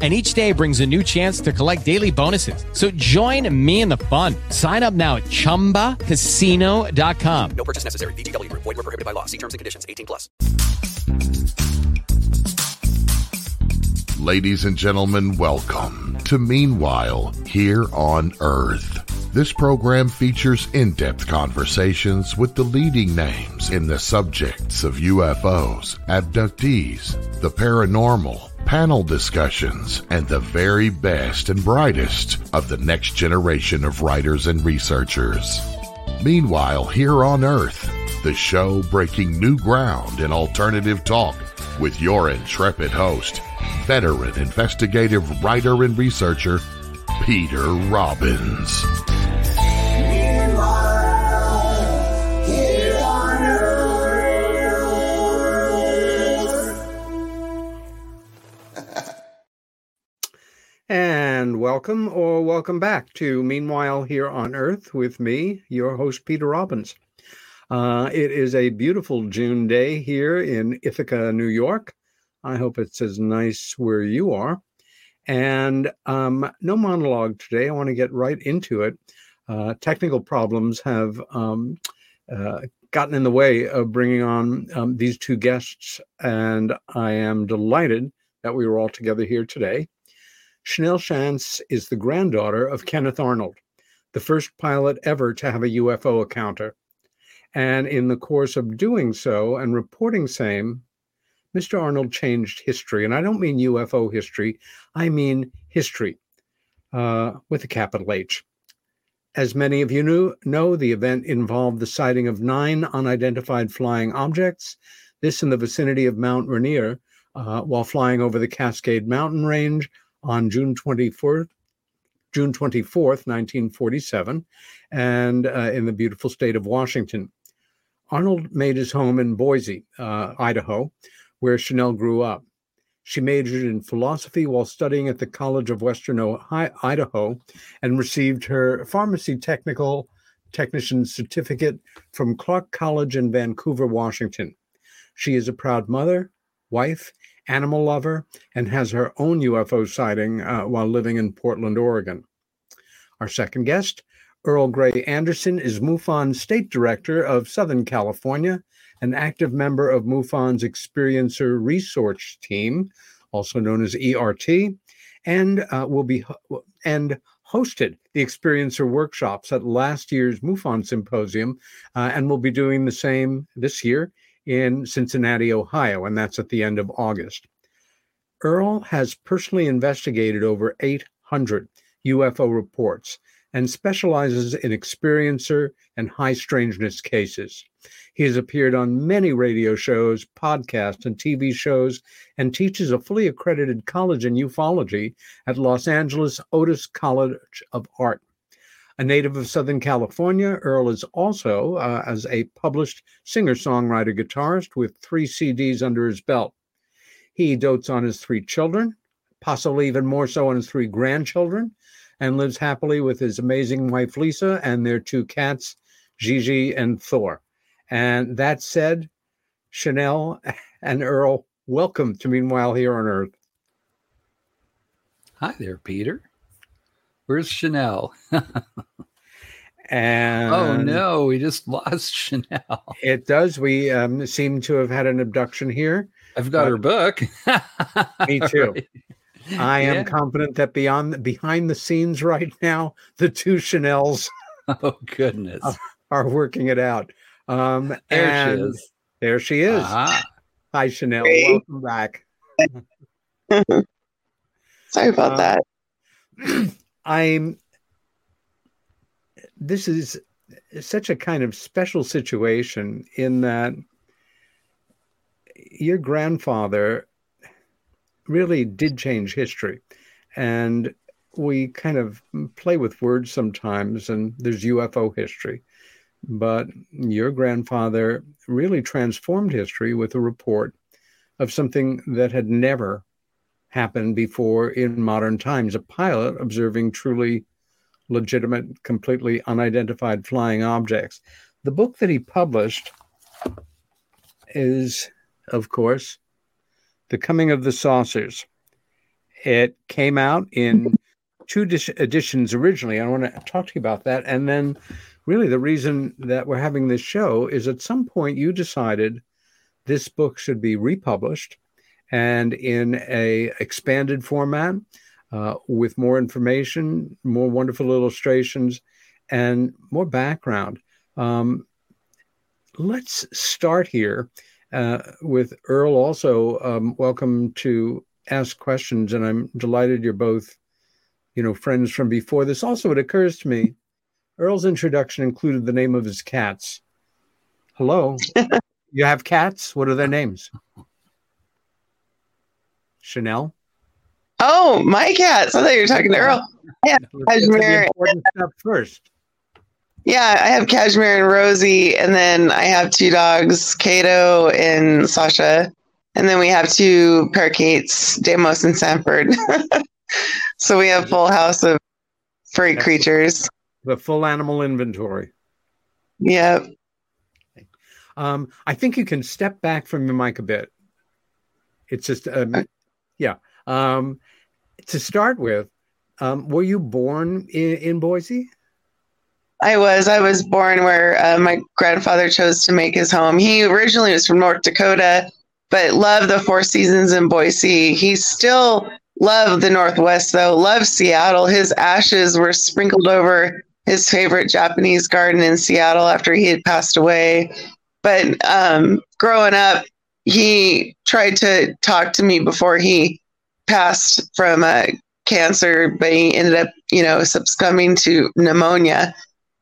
And each day brings a new chance to collect daily bonuses. So join me in the fun. Sign up now at chumbacasino.com. No purchase necessary. VGW Group. Void were prohibited by law. See terms and conditions. 18 plus. Ladies and gentlemen, welcome to Meanwhile Here on Earth. This program features in depth conversations with the leading names in the subjects of UFOs, abductees, the paranormal, panel discussions, and the very best and brightest of the next generation of writers and researchers. Meanwhile, here on Earth, the show breaking new ground in alternative talk with your intrepid host, veteran investigative writer and researcher, Peter Robbins. And welcome or welcome back to Meanwhile Here on Earth with me, your host, Peter Robbins. Uh, it is a beautiful June day here in Ithaca, New York. I hope it's as nice where you are. And um, no monologue today. I want to get right into it. Uh, technical problems have um, uh, gotten in the way of bringing on um, these two guests, and I am delighted that we were all together here today. Shanelle Schanz is the granddaughter of Kenneth Arnold, the first pilot ever to have a UFO encounter. And in the course of doing so and reporting same, Mr. Arnold changed history. And I don't mean UFO history, I mean history uh, with a capital H. As many of you knew, know, the event involved the sighting of nine unidentified flying objects, this in the vicinity of Mount Rainier, uh, while flying over the Cascade Mountain Range on June 24th, June 24th, 1947, and uh, in the beautiful state of Washington. Arnold made his home in Boise, uh, Idaho, where Shanelle grew up. She majored in philosophy while studying at the College of Western Ohio, Idaho and received her pharmacy technical technician certificate from Clark College in Vancouver, Washington. She is a proud mother, wife, animal lover, and has her own UFO sighting uh, while living in Portland, Oregon. Our second guest, Earl Grey Anderson, is MUFON State Director of Southern California, an active member of MUFON's Experiencer Research Team, also known as ERT, and uh, will be and hosted the Experiencer workshops at last year's MUFON Symposium, uh, and will be doing the same this year in Cincinnati, Ohio, and that's at the end of August. Earl has personally investigated over 800 UFO reports and specializes in experiencer and high strangeness cases. He has appeared on many radio shows, podcasts, and TV shows, and teaches a fully accredited college in ufology at Los Angeles Otis College of Art. A native of Southern California, Earl is also uh, as a published singer-songwriter guitarist with three CDs under his belt. He dotes on his three children, possibly even more so on his three grandchildren, and lives happily with his amazing wife Lisa and their two cats, Gigi and Thor. And that said, Shanelle and Earl, welcome to Meanwhile Here on Earth. Hi there, Peter. Where's Shanelle? and oh no, we just lost Shanelle. It does. We um, seem to have had an abduction here. I've got her book. me too. Right. I am yeah. confident that beyond behind the scenes right now, the two Shanelles. Oh goodness, are, are working it out. Um, there she is. There she is. Uh-huh. Hi, Shanelle. Hey. Welcome back. Sorry about uh, that. I'm this is such a kind of special situation in that your grandfather really did change history. And we kind of play with words sometimes, and there's UFO history. but your grandfather really transformed history with a report of something that had never happened before in modern times a pilot observing truly legitimate, completely unidentified flying objects. The book that he published is, of course, The Coming of the Saucers. It came out in two editions originally. I want to talk to you about that. And then, really, the reason that we're having this show is at some point you decided this book should be republished and in a expanded format uh, with more information, more wonderful illustrations, and more background. Um, let's start here uh, with Earl. Also, um, welcome to ask questions, and I'm delighted you're both, you know, friends from before this. Also, it occurs to me, Earl's introduction included the name of his cats. Hello, you have cats. What are their names? Shanelle. Oh, my cats! I thought you were talking to Earl. Yeah, Cashmere. Important stuff first. Yeah, I have Cashmere and Rosie, and then I have two dogs, Kato and Sasha, and then we have two parakeets, Damos and Sanford. so we have full house of furry creatures. The full animal inventory. Yep. Um, I think you can step back from your mic a bit. It's just, um, yeah. Um, to start with, um, were you born in, in Boise? I was. I was born where uh, my grandfather chose to make his home. He originally was from North Dakota, but loved the Four Seasons in Boise. He still loved the Northwest, though. Loved Seattle. His ashes were sprinkled over his favorite Japanese garden in Seattle after he had passed away. But um, growing up, he tried to talk to me before he passed from uh, cancer, but he ended up, you know, succumbing to pneumonia.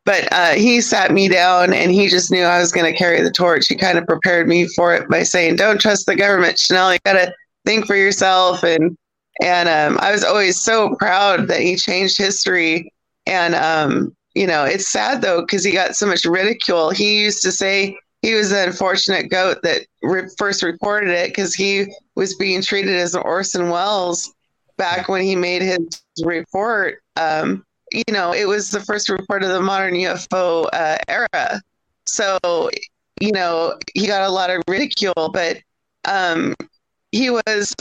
But uh, he sat me down and he just knew I was going to carry the torch. He kind of prepared me for it by saying, "Don't trust the government, Shanelle. You got to think for yourself." And and um, I was always so proud that he changed history. And um, you know, it's sad though because he got so much ridicule. He used to say he was the unfortunate goat that re- first reported it because he was being treated as an Orson Welles back when he made his report. Um, you know, it was the first report of the modern UFO uh, era. So, you know, he got a lot of ridicule, but um, he was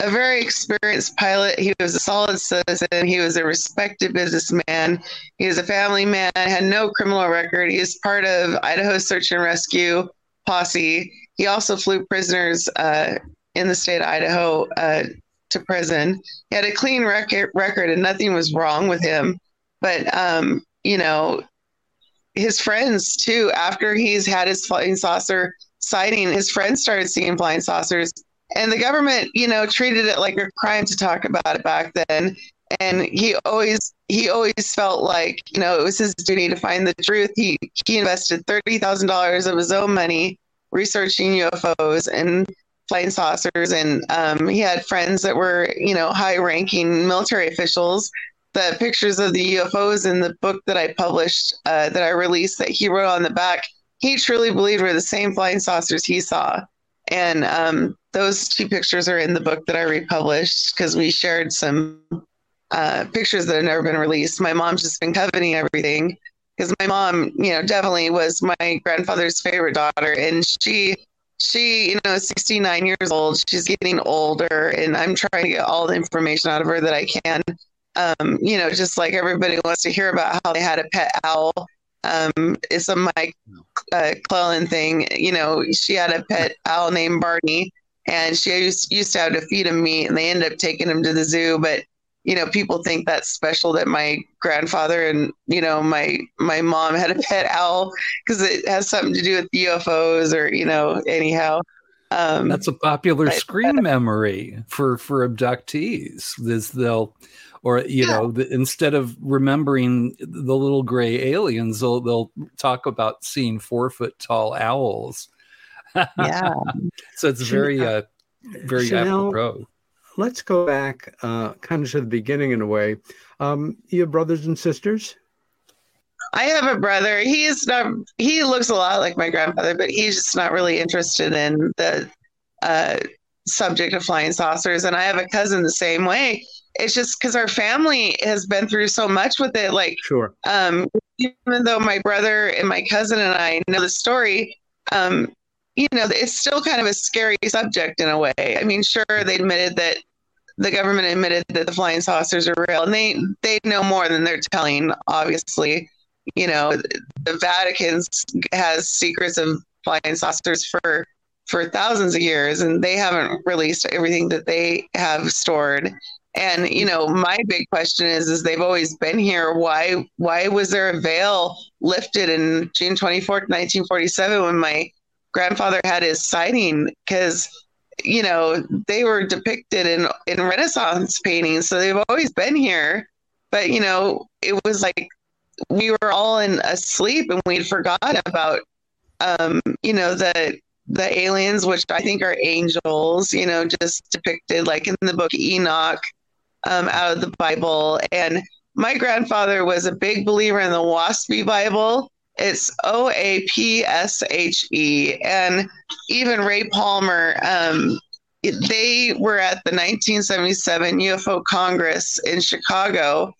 a very experienced pilot. He was a solid citizen. He was a respected businessman. He was a family man, had no criminal record. He was part of Idaho Search and Rescue Posse. He also flew prisoners uh, in the state of Idaho uh, to prison. He had a clean record, record and nothing was wrong with him. But, um, you know, his friends too, after he's had his flying saucer sighting, his friends started seeing flying saucers. And the government, you know, treated it like a crime to talk about it back then. And he always he always felt like, you know, it was his duty to find the truth. He he invested thirty thousand dollars of his own money researching UFOs and flying saucers and um, he had friends that were you know high ranking military officials the pictures of the UFOs in the book that I published, uh, that I released, that he wrote on the back, he truly believed were the same flying saucers he saw. And um, those two pictures are in the book that I republished because we shared some uh, pictures that have never been released. My mom's just been coveting everything because my mom, you know, definitely was my grandfather's favorite daughter, and she she you know 69 years old she's getting older and i'm trying to get all the information out of her that i can um, you know, just like everybody wants to hear about how they had a pet owl. Um, it's a Mike uh, Clellan thing. You know, she had a pet owl named Barney, and she used, used to have to feed him meat, and they ended up taking him to the zoo. But you know, people think that's special that my grandfather and you know my my mom had a pet owl because it has something to do with UFOs or you know, anyhow. Um, that's a popular but, screen memory for for abductees. Is they'll or you yeah. know the, instead of remembering the little gray aliens they'll, they'll talk about seeing four foot tall owls yeah so it's very uh very Shanelle, apropos let's go back uh kind of to the beginning in a way um you have brothers and sisters I have a brother. He's not. He looks a lot like my grandfather, but he's just not really interested in the uh, subject of flying saucers. And I have a cousin the same way. It's just because our family has been through so much with it. Like, Sure. um, even though my brother and my cousin and I know the story, um, you know, it's still kind of a scary subject in a way. I mean, sure, they admitted that the government admitted that the flying saucers are real, and they they know more than they're telling. Obviously, you know, the Vatican has secrets of flying saucers for for thousands of years, and they haven't released everything that they have stored. And you know, my big question is: is they've always been here? Why why was there a veil lifted in June twenty fourth, nineteen forty seven, when my grandfather had his sighting? Because you know they were depicted in in Renaissance paintings, so they've always been here. But you know, it was like we were all in asleep and we'd forgotten about um, you know the the aliens, which I think are angels, you know, just depicted like in the book Enoch um, out of the Bible. And my grandfather was a big believer in the Oahspe Bible. It's O A P S H E. And even Ray Palmer, um, they were at the 1977 UFO Congress in Chicago.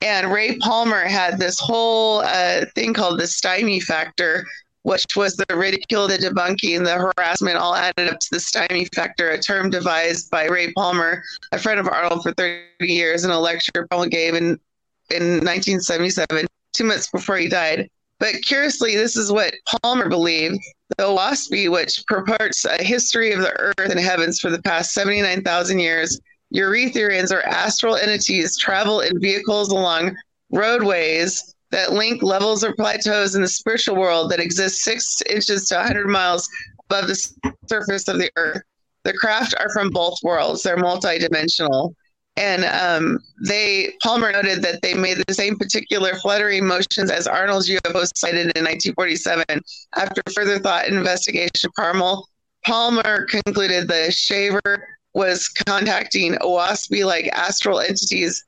And Ray Palmer had this whole uh, thing called the stymie factor, which was the ridicule, the debunking, the harassment, all added up to the stymie factor, a term devised by Ray Palmer, a friend of Arnold for 30 years, in a lecture Palmer gave in, in 1977, two months before he died. But curiously, this is what Palmer believed. The Oahspe, which purports a history of the earth and heavens for the past 79,000 years, Eurytherians or astral entities travel in vehicles along roadways that link levels or plateaus in the spiritual world that exist six inches to 100 miles above the surface of the earth. The craft are from both worlds, they're multidimensional. And um, they Palmer noted that they made the same particular fluttering motions as Arnold's UFO sighted in 1947. After further thought and investigation, Palmer, Palmer concluded the shaver was contacting Oahspe like astral entities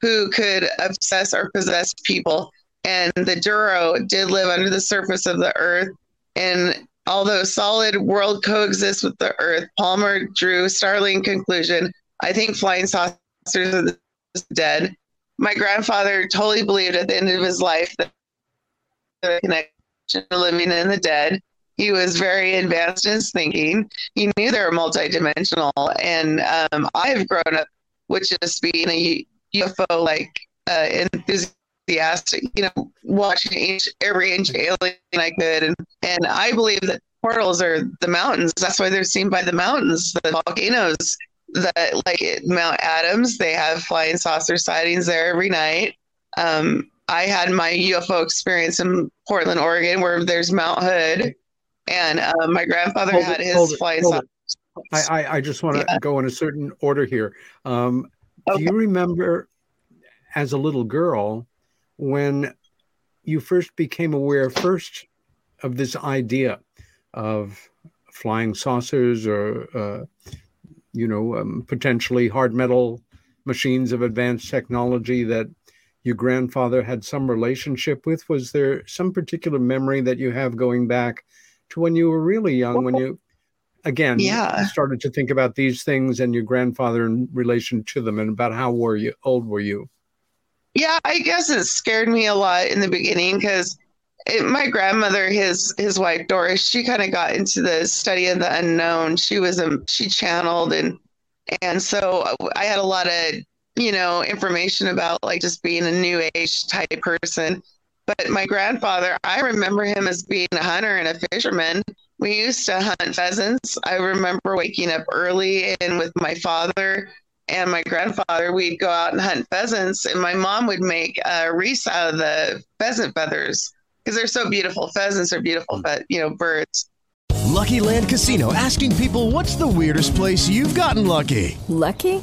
who could obsess or possess people. And the Dero did live under the surface of the earth. And although solid world coexists with the earth, Palmer drew startling conclusion. I think flying saucers are dead. My grandfather totally believed at the end of his life that the connection to living and the dead. He was very advanced in his thinking. He knew they were multidimensional. And um, I've grown up with just being a UFO like uh, enthusiastic, you know, watching each, every ancient alien I could. And, and I believe that portals are the mountains. That's why they're seen by the mountains, the volcanoes that like at Mount Adams, they have flying saucer sightings there every night. Um, I had my UFO experience in Portland, Oregon, where there's Mount Hood, and uh, my grandfather Hold had it, his flying saucer. I, I, I just want to Yeah. go in a certain order here. Um, Do you remember as a little girl when you first became aware first of this idea of flying saucers or, uh, you know, um, potentially hard metal machines of advanced technology that your grandfather had some relationship with? Was there some particular memory that you have going back to when you were really young, when you, again, Yeah. started to think about these things and your grandfather in relation to them, and about how were you, old were you? Yeah, I guess it scared me a lot in the beginning because my grandmother, his his wife Doris, she kind of got into the study of the unknown. She was a she channeled and and so I had a lot of you know information about like just being a new age type person. But my grandfather, I remember him as being a hunter and a fisherman. We used to hunt pheasants. I remember waking up early and with my father and my grandfather, we'd go out and hunt pheasants, and my mom would make uh, a wreath out of the pheasant feathers because they're so beautiful. Pheasants are beautiful, but you know, birds. Lucky Land Casino asking people what's the weirdest place you've gotten lucky? Lucky?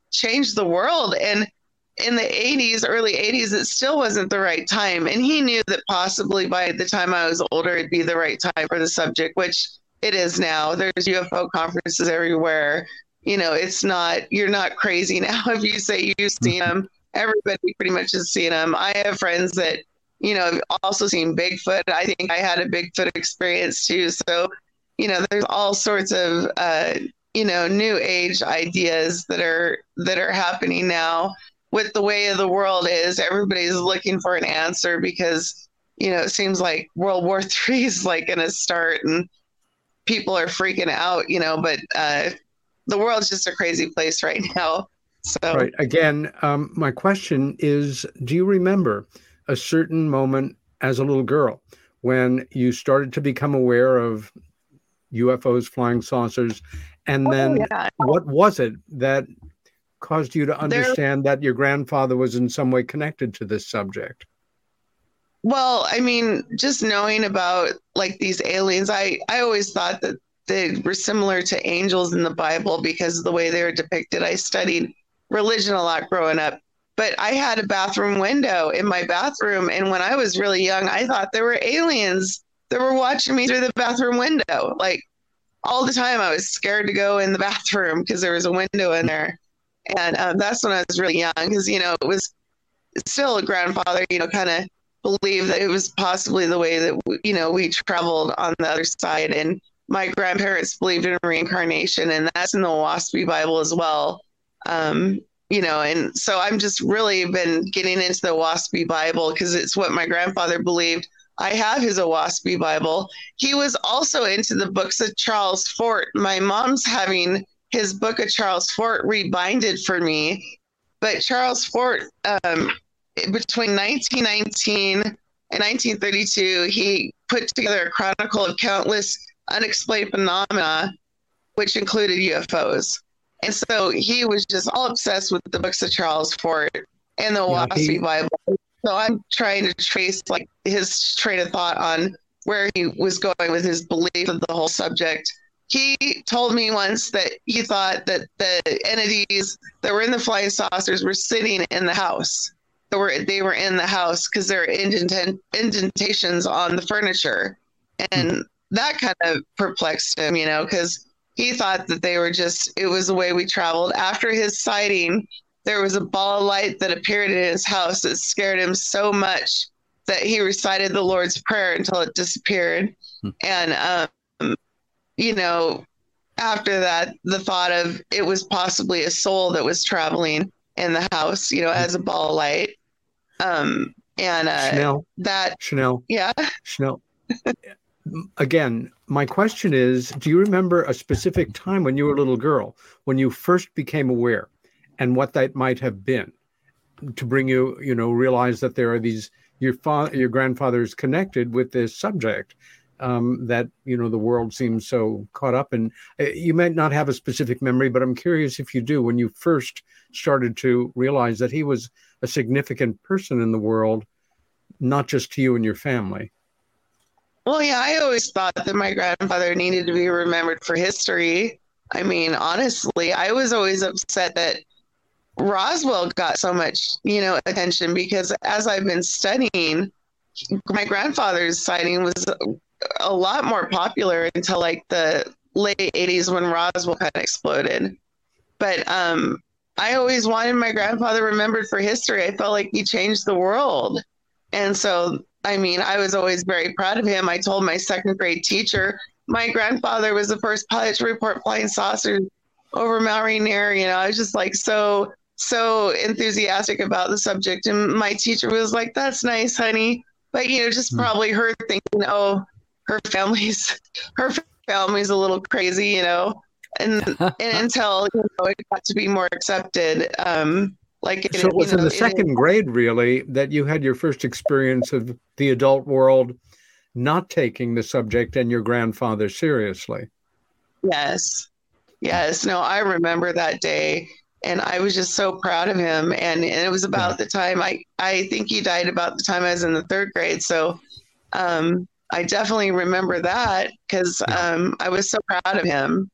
changed the world. And in the 80s, early 80s, it still wasn't the right time. And he knew that possibly by the time I was older, it'd be the right time for the subject, which it is now. There's UFO conferences everywhere. You know, it's not, you're not crazy now if you say you've seen them. Everybody pretty much has seen them. I have friends that, you know, have also seen Bigfoot. I think I had a Bigfoot experience too. So, you know, there's all sorts of, uh, you know, new age ideas that are that are happening now with the way of the world is everybody's looking for an answer because you know it seems like world war three is like going to start and people are freaking out you know but uh, the world's just a crazy place right now so Right. Again, um, my question is do you remember a certain moment as a little girl when you started to become aware of UFOs, flying saucers? And Oh, then yeah. what was it that caused you to understand that your grandfather was in some way connected to this subject? Well, I mean, just knowing about like these aliens, I I always thought that they were similar to angels in the Bible because of the way they were depicted. I studied religion a lot growing up, but I had a bathroom window in my bathroom, and when I was really young, I thought there were aliens that were watching me through the bathroom window. Like all the time, I was scared to go in the bathroom because there was a window in there, and um, that's when I was really young because you know it was still a grandfather, you know, kind of believed that it was possibly the way that w- you know we traveled on the other side. And my grandparents believed in reincarnation and that's in the Oahspe bible as well. Um, you know and so i'm just really been getting into the Oahspe bible because it's what my grandfather believed i have his Oahspe bible he was also into the books of charles fort my mom's having his book of charles fort rebinded for me but charles fort um, between 1919 and 1932, he put together a chronicle of countless unexplained phenomena, which included UFOs. And so he was just all obsessed with the books of Charles Fort and the Yeah, Oahspe Bible. So I'm trying to trace like his train of thought on where he was going with his belief of the whole subject. He told me once that he thought that the entities that were in the flying saucers were sitting in the house. They were they were in the house because there are indent, indentations on the furniture, and hmm. that kind of perplexed him, you know, because he thought that they were just it was the way we traveled. After his sighting, there was a ball of light that appeared in his house that scared him so much that he recited the Lord's Prayer until it disappeared, and um, you know, after that, the thought of it was possibly a soul that was traveling in the house, you know, as a ball of light. Um, and uh, Shanelle, that, Shanelle, yeah. Shanelle. Again, my question is do you remember a specific time when you were a little girl when you first became aware and what that might have been to bring you, you know, realize that there are these your father your grandfather's connected with this subject um, that you know the world seems so caught up in. Uh, You might not have a specific memory, but I'm curious if you do when you first started to realize that he was a significant person in the world, not just to you and your family. Well, yeah, I always thought that my grandfather needed to be remembered for history. I mean, honestly, I was always upset that Roswell got so much, you know, attention because as I've been studying, my grandfather's sighting was a lot more popular until like the late 80s when Roswell kind of exploded. But um, I always wanted my grandfather remembered for history. I felt like he changed the world. And so, I mean, I was always very proud of him. I told my second grade teacher, my grandfather was the first pilot to report flying saucers over Mount Rainier. You know, I was just like so, so enthusiastic about the subject. And my teacher was like, that's nice, honey. But, you know, just probably her thinking, oh, her family's, her family's a little crazy, you know. and, and until you know, it got to be more accepted. Um, like it, so it was you in know, the it- second grade, really, that you had your first experience of the adult world not taking the subject and your grandfather seriously. Yes. Yes. No, I remember that day and I was just so proud of him. And, and it was about the time I, I think he died about the time I was in the third grade. So um, I definitely remember that because um, I was so proud of him.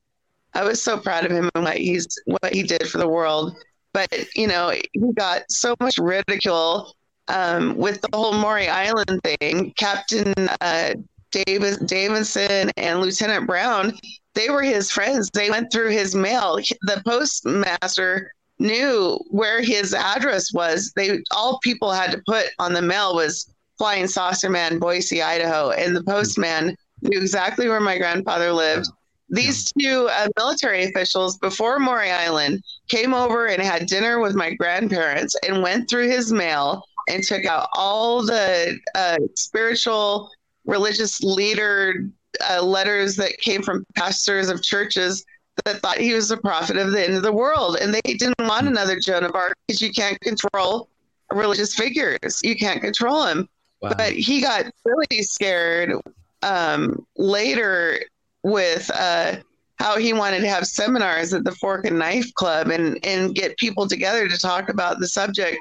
I was so proud of him and what he's what he did for the world. But you know, he got so much ridicule um, with the whole Maury Island thing. Captain uh, Davis Davidson and Lieutenant Brown, they were his friends. They went through his mail. The postmaster knew where his address was. They all people had to put on the mail was Flying Saucer Man, Boise, Idaho, and the postman knew exactly where my grandfather lived. These two uh, military officials before Maury Island came over and had dinner with my grandparents and went through his mail and took out all the uh, spiritual, religious leader uh, letters that came from pastors of churches that thought he was a prophet of the end of the world. And they didn't want another Joan of Arc because you can't control religious figures. You can't control him. But he got really scared um, later with uh, how he wanted to have seminars at the Fork and Knife Club and, and get people together to talk about the subject.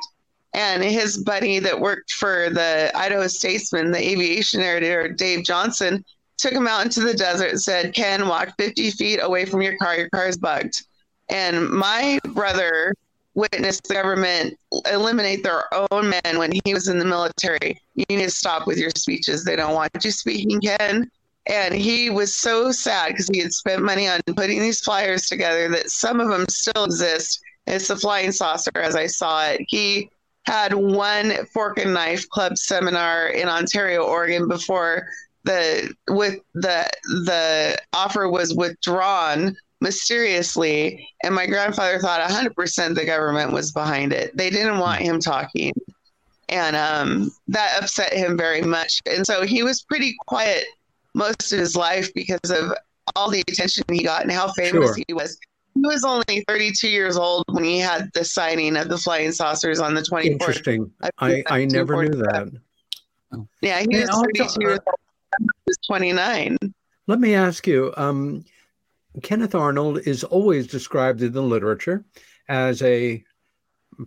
And his buddy that worked for the Idaho Statesman, the aviation editor, Dave Johnson, took him out into the desert said, Ken, walk 50 feet away from your car. Your car is bugged. And my brother witnessed the government eliminate their own men when he was in the military. You need to stop with your speeches. They don't want you speaking, Ken. And he was so sad because he had spent money on putting these flyers together that some of them still exist. It's the Flying Saucer, as I saw it. He had one fork and knife club seminar in Ontario, Oregon before the with the the offer was withdrawn mysteriously and my grandfather thought 100% the government was behind it they didn't want him talking and um, that upset him very much and so he was pretty quiet most of his life because of all the attention he got and how famous Sure. he was he was only 32 years old when he had the signing of the flying saucers on the 24th Interesting. I, I never knew that. yeah he And was also, 32 years old he was 29 Let me ask you um, Kenneth Arnold is always described in the literature as a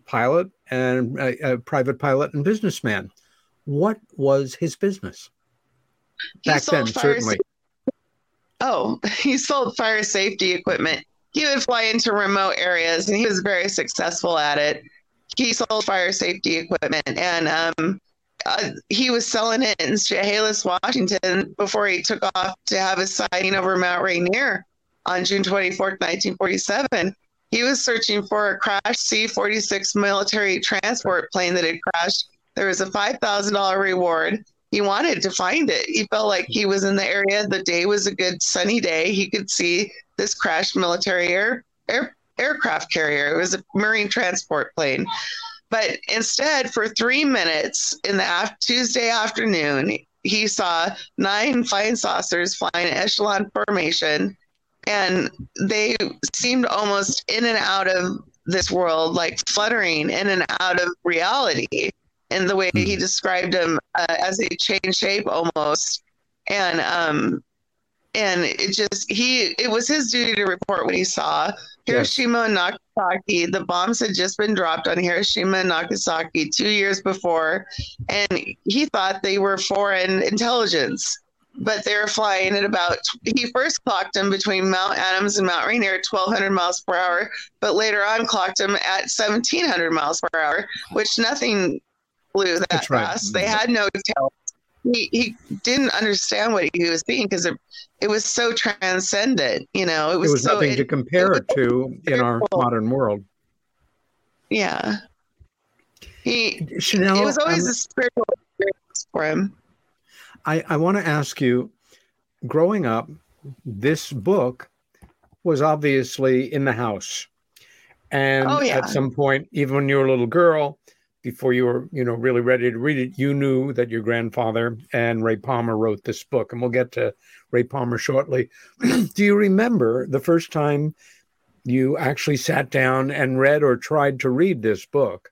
pilot and a, a private pilot and businessman. What was his business? He Back then, certainly. sa- oh, he sold fire safety equipment. He would fly into remote areas, and he was very successful at it. He sold fire safety equipment, and um, uh, he was selling it in Chehalis, Washington, before he took off to have his sighting over Mount Rainier on June 24th, 1947. He was searching for a crashed C 46 military transport plane that had crashed. There was a $5,000 reward. He wanted to find it. He felt like he was in the area. The day was a good sunny day. He could see this crashed military air, air aircraft carrier. It was a marine transport plane. But instead, for three minutes in the af- Tuesday afternoon, he saw nine flying saucers flying in echelon formation, and they seemed almost in and out of this world, like fluttering in and out of reality. In the way he described them uh, as they change shape almost, and um, and it just he it was his duty to report what he saw. Hiroshima and Nagasaki, the bombs had just been dropped on Hiroshima and Nagasaki two years before, and he thought they were foreign intelligence. But they were flying at about. He first clocked them between Mount Adams and Mount Rainier at 1,200 miles per hour, but later on clocked them at 1,700 miles per hour, which nothing flew that That's right. fast. They had no tail he, he didn't understand what he was seeing because it, it was so transcendent you know it was, was so nothing it- to compare it to in our modern world. yeah he Shanelle, it was always um, a spiritual experience for him I, I want to ask you growing up, this book was obviously in the house. And Oh, yeah. at some point, even when you were a little girl, before you were, you know, really ready to read it, you knew that your grandfather and Ray Palmer wrote this book, and we'll get to Ray Palmer shortly. Do you remember the first time you actually sat down and read or tried to read this book?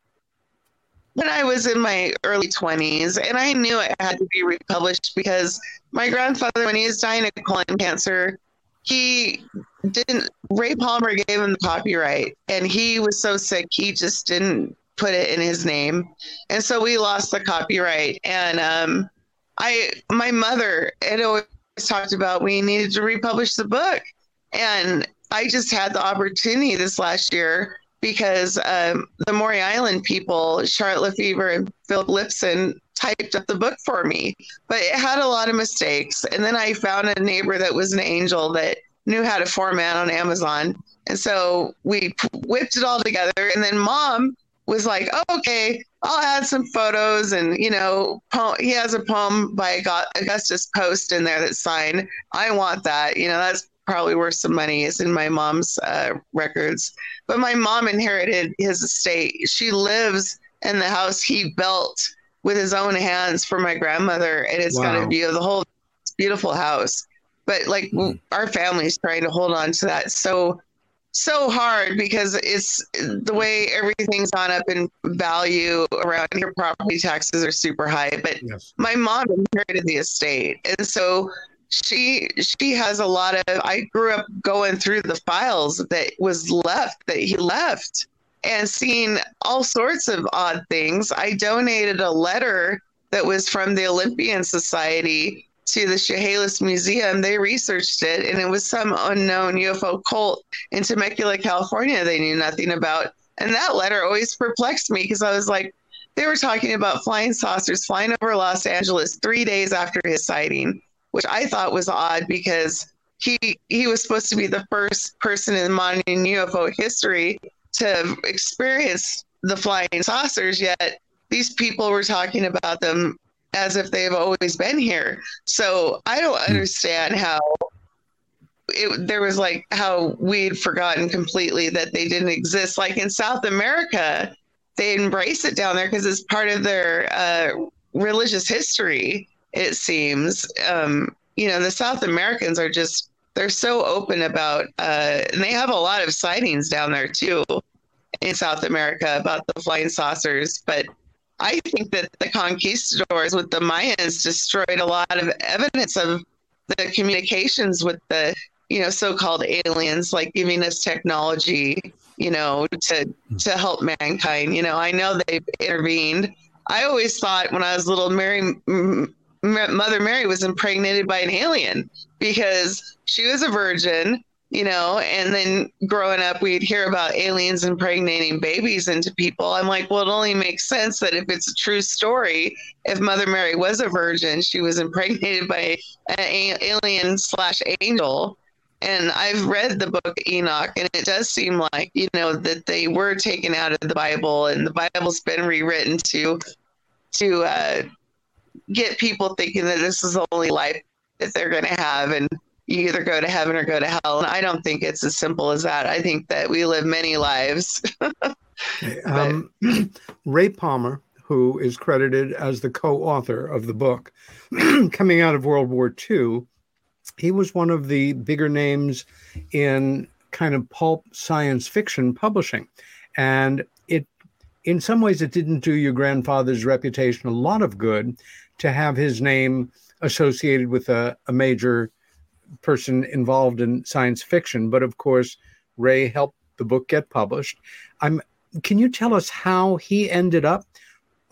when I was in my early 20s, and I knew it had to be republished because my grandfather, when he was dying of colon cancer, he didn't, Ray Palmer gave him the copyright, and he was so sick, he just didn't put it in his name. And so we lost the copyright. And um, I, my mother had always talked about we needed to republish the book. And I just had the opportunity this last year because um, the Maury Island people, Charlotte Lefevre and Philip Lipson, typed up the book for me. But it had a lot of mistakes. And then I found a neighbor that was an angel that knew how to format on Amazon. And so we whipped it all together. And then mom was like, oh, okay, I'll add some photos. And, you know, he has a poem by Augustus Post in there that's signed. I want that. You know, that's probably worth some money. It's in my mom's uh, records. But my mom inherited his estate. She lives in the house he built with his own hands for my grandmother. And it's wow. got a view of the whole beautiful house. But like mm. our family's trying to hold on to that so so hard because it's the way everything's gone up in value around here. Property taxes are super high, but yes. my mom inherited the estate, and so she she has a lot of i grew up going through the files that was left that he left and seeing all sorts of odd things i donated a letter that was from the olympian society to the chehalis museum they researched it and it was some unknown ufo cult in temecula california they knew nothing about and that letter always perplexed me because i was like they were talking about flying saucers flying over los angeles three days after his sighting which I thought was odd because he he was supposed to be the first person in modern UFO history to experience the flying saucers. Yet these people were talking about them as if they've always been here. So I don't hmm. understand how it, there was like how we'd forgotten completely that they didn't exist. Like in South America, they embrace it down there because it's part of their uh, religious history it seems. Um, you know, the South Americans are just they're so open about uh, and they have a lot of sightings down there too in South America about the flying saucers. But I think that the conquistadors with the Mayans destroyed a lot of evidence of the communications with the you know so-called aliens like giving us technology you know to hmm. to help mankind. You know i know they've intervened. I always thought when i was little mary Mother Mary was impregnated by an alien because she was a virgin, you know, and then growing up, we'd hear about aliens impregnating babies into people. I'm like, well, it only makes sense that if it's a true story, if Mother Mary was a virgin, she was impregnated by an alien slash angel. And I've read the book Enoch, and it does seem like, you know, that they were taken out of the Bible, and the Bible's been rewritten to to uh, get people thinking that this is the only life that they're going to have and you either go to heaven or go to hell. And I don't think it's as simple as that. I think that we live many lives. um, Ray Palmer, who is credited as the co author of the book, coming out of World War II, he was one of the bigger names in kind of pulp science fiction publishing. And it, in some ways, it didn't do your grandfather's reputation a lot of good to have his name associated with a, a major person involved in science fiction. But of course, Ray helped the book get published. I'm. Can you tell us how he ended up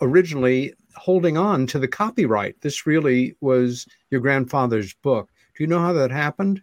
originally holding on to the copyright? This really was your grandfather's book. Do you know how that happened?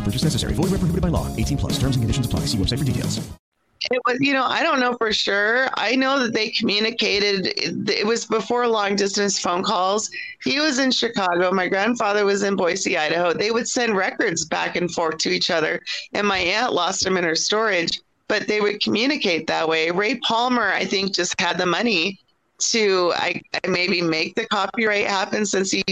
No purchase necessary. Void where prohibited by law. 18 plus. Terms and conditions apply. See website for details. It was, you know, I don't know for sure. I know that they communicated. It was before long distance phone calls. He was in Chicago. My grandfather was in Boise, Idaho. They would send records back and forth to each other, and my aunt lost them in her storage. But they would communicate that way. Ray Palmer, I think, just had the money to I, I maybe make the copyright happen since he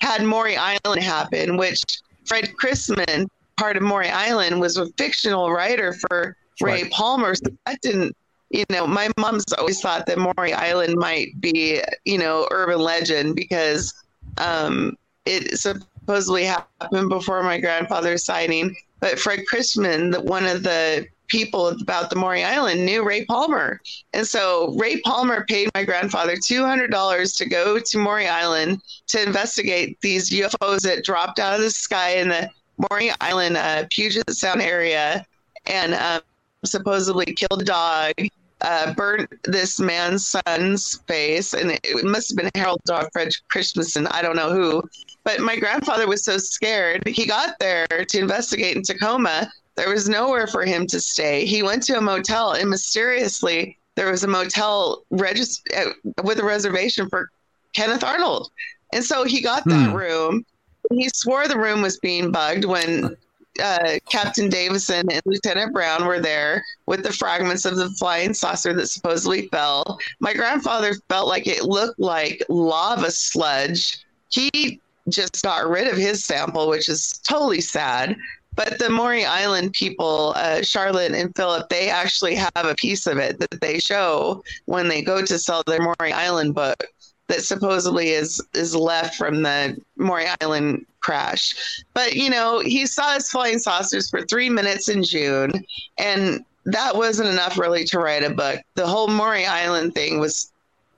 had Maury Island happen, which Fred Crisman, part of Maury Island, was a fictional writer for Ray Right. Palmer. So that didn't, you know, my mom's always thought that Maury Island might be, you know, urban legend because um, it supposedly happened before my grandfather's signing. But Fred Crisman, the, one of the people about the Maury Island, knew Ray Palmer. And so Ray Palmer paid my grandfather $200 to go to Maury Island to investigate these UFOs that dropped out of the sky in the Maury Island, uh, Puget Sound area, and um, supposedly killed a dog, uh, burnt this man's son's face, and it, must have been Harold Dahl Fred Christensen. I don't know who. But my grandfather was so scared. He got there to investigate in Tacoma. There was nowhere for him to stay. He went to a motel, and mysteriously, there was a motel regist- uh, with a reservation for Kenneth Arnold. And so he got that Hmm. room. He swore the room was being bugged when uh, Captain Davidson and Lieutenant Brown were there with the fragments of the flying saucer that supposedly fell. My grandfather felt like it looked like lava sludge. He just got rid of his sample, which is totally sad. But the Maury Island people, uh, Charlotte and Philip, they actually have a piece of it that they show when they go to sell their Maury Island book that supposedly is is left from the Maury Island crash. But you know, he saw his flying saucers for three minutes in June, and that wasn't enough really to write a book. The whole Maury Island thing was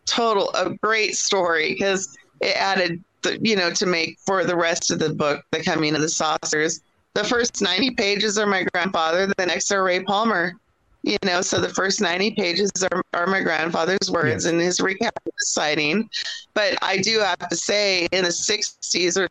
total a great story because it added the, you know to make for the rest of the book the coming of the saucers the first 90 pages are my grandfather the next are ray palmer you know so the first 90 pages are, are my grandfather's words and his recap of the sighting. But i do have to say in the 60s or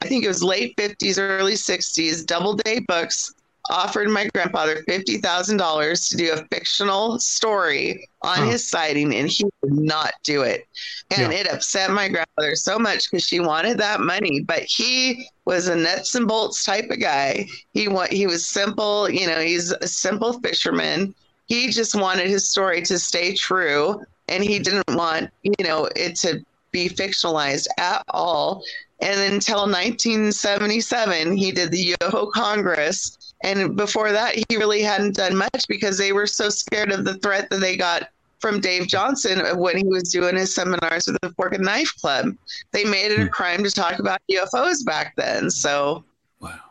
i think it was late 50s early 60s Doubleday books offered my grandfather $50000 to do a fictional story on Huh. his sighting and he would not do it and Yeah. it upset my grandmother so much because she wanted that money but he was a nuts and bolts type of guy he wa- he was simple you know he's a simple fisherman he just wanted his story to stay true and he didn't want you know it to be fictionalized at all and until 1977 he did the ufo congress and before that he really hadn't done much because they were so scared of the threat that they got from Dave Johnson when he was doing his seminars with the Fork and Knife Club. They made it a hmm. crime to talk about UFOs back then. So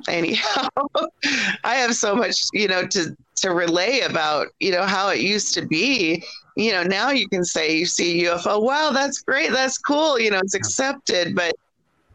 anyhow, I have so much, you know, to to relay about, you know, how it used to be. You know, now you can say you see a UFO, wow, that's great, that's cool, you know, it's accepted. But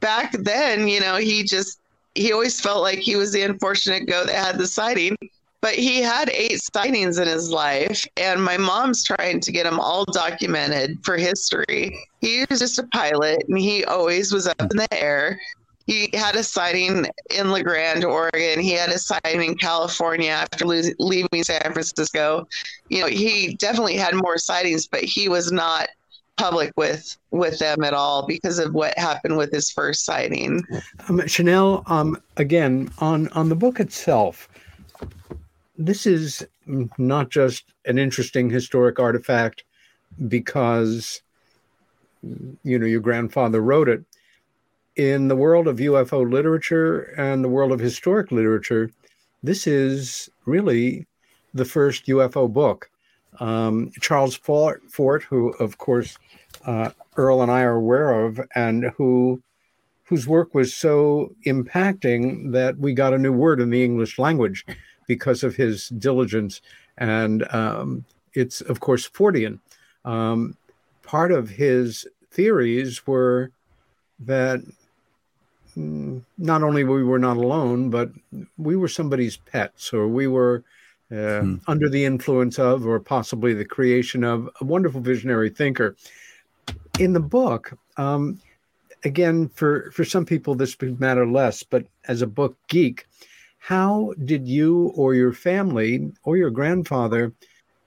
back then, you know, he just he always felt like he was the unfortunate goat that had the sighting. But he had eight sightings in his life, and my mom's trying to get them all documented for history. He was just a pilot, and he always was up in the air. He had a sighting in La Grande, Oregon. He had a sighting in California after leaving San Francisco. You know, he definitely had more sightings, but he was not public with with them at all because of what happened with his first sighting. Um, Shanelle, um, again on on the book itself, this is not just an interesting historic artifact because you know your grandfather wrote it. In the world of UFO literature and the world of historic literature, this is really the first UFO book. Um, Charles Fort, who of course uh, Earl and I are aware of, and who whose work was so impacting that we got a new word in the English language because of his diligence and um, it's of course Fortean. Um, part of his theories were that mm, not only we were not alone, but we were somebody's pets, or we were uh, hmm. under the influence of, or possibly the creation of, a wonderful visionary thinker. In the book, um, again, for for some people this would matter less, but as a book geek, how did you or your family or your grandfather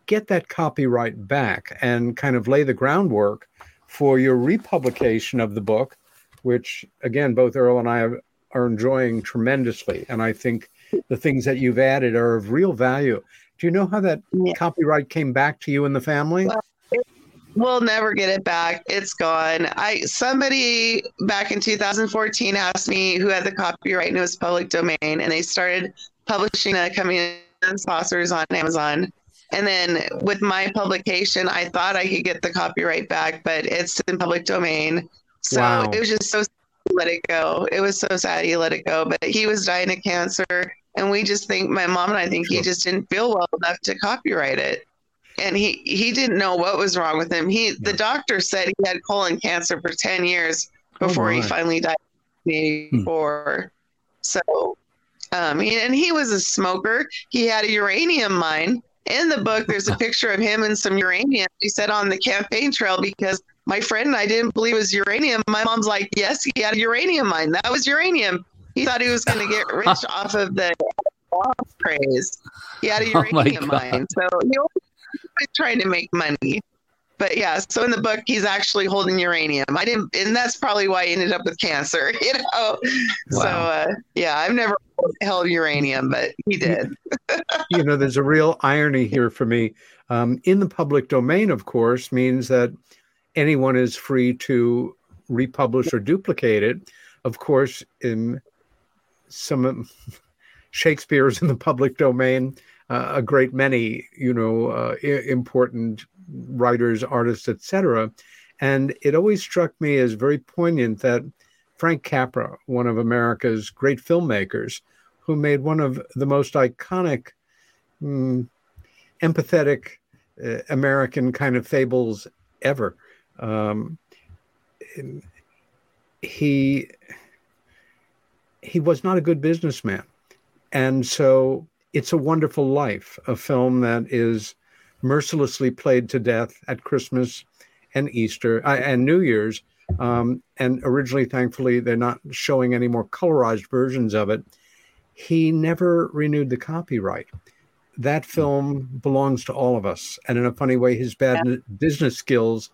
get that copyright back and kind of lay the groundwork for your republication of the book, which again, both Earl and I are enjoying tremendously. And I think the things that you've added are of real value. Do you know how that yeah. copyright came back to you and the family? Well, we'll never get it back. It's gone. I somebody back in 2014 asked me who had the copyright and it was public domain, and they started publishing the coming in saucers on Amazon. And then with my publication, I thought I could get the copyright back, but it's in public domain. So wow. it was just so let it go. It was so sad he let it go. But he was dying of cancer. And we just think, my mom and I think sure. he just didn't feel well enough to copyright it. And he, he didn't know what was wrong with him. He yeah. the doctor said he had colon cancer for 10 years oh, before oh he finally died in 84. Hmm. So um, he, and he was a smoker. He had a uranium mine in the book, there's a picture of him and some uranium. He said on the campaign trail because my friend and I didn't believe it was uranium. My mom's like, yes, he had a uranium mine. That was uranium. He thought he was going to get rich off of the praise. He had a oh uranium oh mine. So he was trying to make money but yeah, so in the book, he's actually holding uranium. I didn't, and that's probably why he ended up with cancer, you know? Wow. So, uh, yeah, I've never held uranium, but he did. you know, there's a real irony here for me. Um, in the public domain, of course, means that anyone is free to republish or duplicate it. Of course, in some Shakespeare's in the public domain, uh, a great many, you know, uh, important writers, artists, etc. And it always struck me as very poignant that Frank Capra, one of America's great filmmakers, who made one of the most iconic, mm, empathetic uh, American kind of fables ever. Um, he he was not a good businessman, and so it's a wonderful life, a film that is mercilessly played to death at Christmas and Easter uh, and New Year's. Um, and originally, thankfully, they're not showing any more colorized versions of it. He never renewed the copyright. That film belongs to all of us. And in a funny way, his bad yeah. business skills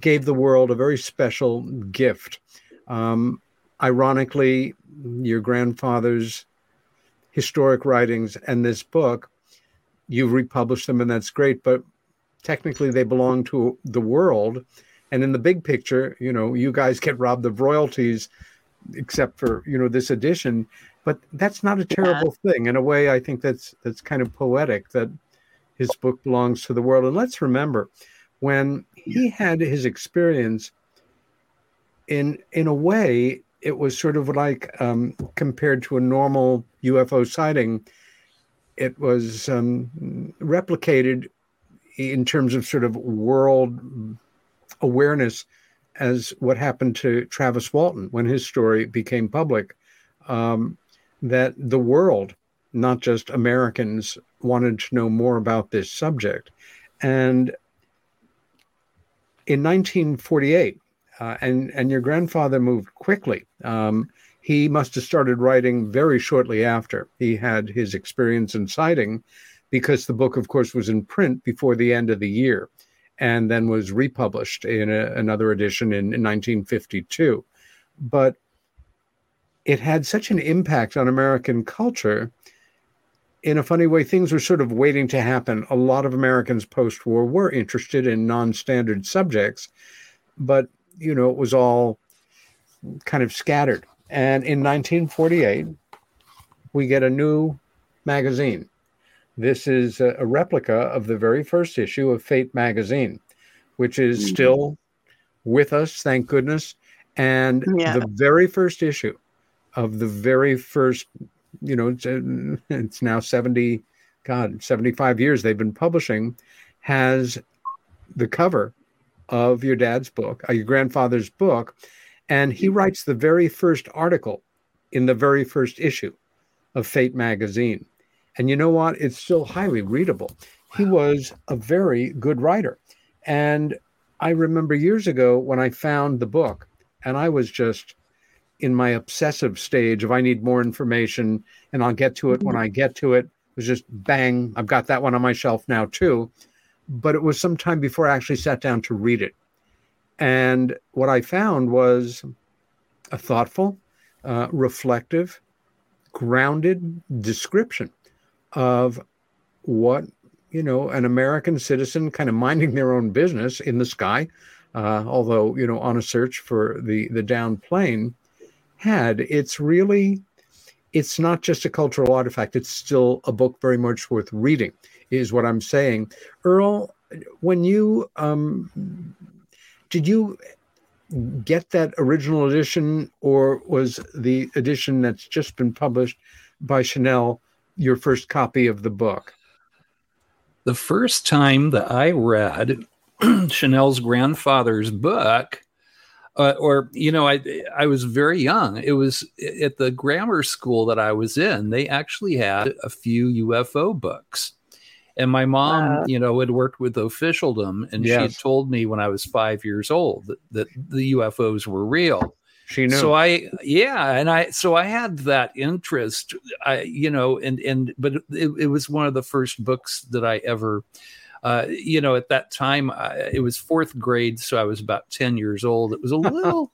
gave the world a very special gift. Um, ironically, your grandfather's historic writings and this book you republish them and that's great but technically they belong to the world. And in the big picture you know you guys get robbed of royalties except for you know this edition but that's not a terrible yeah. thing. In a way i think that's that's kind of poetic that his book belongs to the world. And let's remember when he had his experience in in a way it was sort of like um, compared to a normal ufo sighting it was um, replicated in terms of sort of world awareness as what happened to Travis Walton when his story became public. Um, that the world, not just Americans, wanted to know more about this subject. And in 1948, uh, and and your grandfather moved quickly. Um, he must have started writing very shortly after he had his experience in sighting, because the book, of course, was in print before the end of the year and then was republished in a, another edition in, in 1952. But it had such an impact on American culture. In a funny way, things were sort of waiting to happen. A lot of Americans post war were interested in non standard subjects, but, you know, it was all kind of scattered. And in 1948, we get a new magazine. This is a, a replica of the very first issue of Fate magazine, which is mm-hmm. still with us, thank goodness. And yeah. the very first issue of the very first, you know, it's, it's now 70 God, 75 years they've been publishing, has the cover of your dad's book, uh, your grandfather's book, and he writes the very first article in the very first issue of Fate magazine. And you know what? It's still highly readable. He was a very good writer. And I remember years ago when I found the book, and I was just in my obsessive stage of I need more information and I'll get to it when I get to it. It was just bang, I've got that one on my shelf now too. But it was some time before I actually sat down to read it. And what I found was a thoughtful, uh, reflective, grounded description of what you know an American citizen kind of minding their own business in the sky, uh, although you know on a search for the the down plane, had. It's really, it's not just a cultural artifact. It's still a book very much worth reading, is what I'm saying. Earl, when you um, did you get that original edition, or was the edition that's just been published by Shanelle your first copy of the book? The first time that I read Shanelle's grandfather's book, uh, or you know, I I was very young. It was at the grammar school that I was in. They actually had a few UFO books, and my mom, you know, had worked with officialdom, and she had told me when I was five years old that, that the UFOs were real. She knew. So I, yeah, and I, so I had that interest, I, you know, and and but it, it was one of the first books that I ever, uh, you know, at that time I, it was fourth grade, so I was about ten years old. It was a little,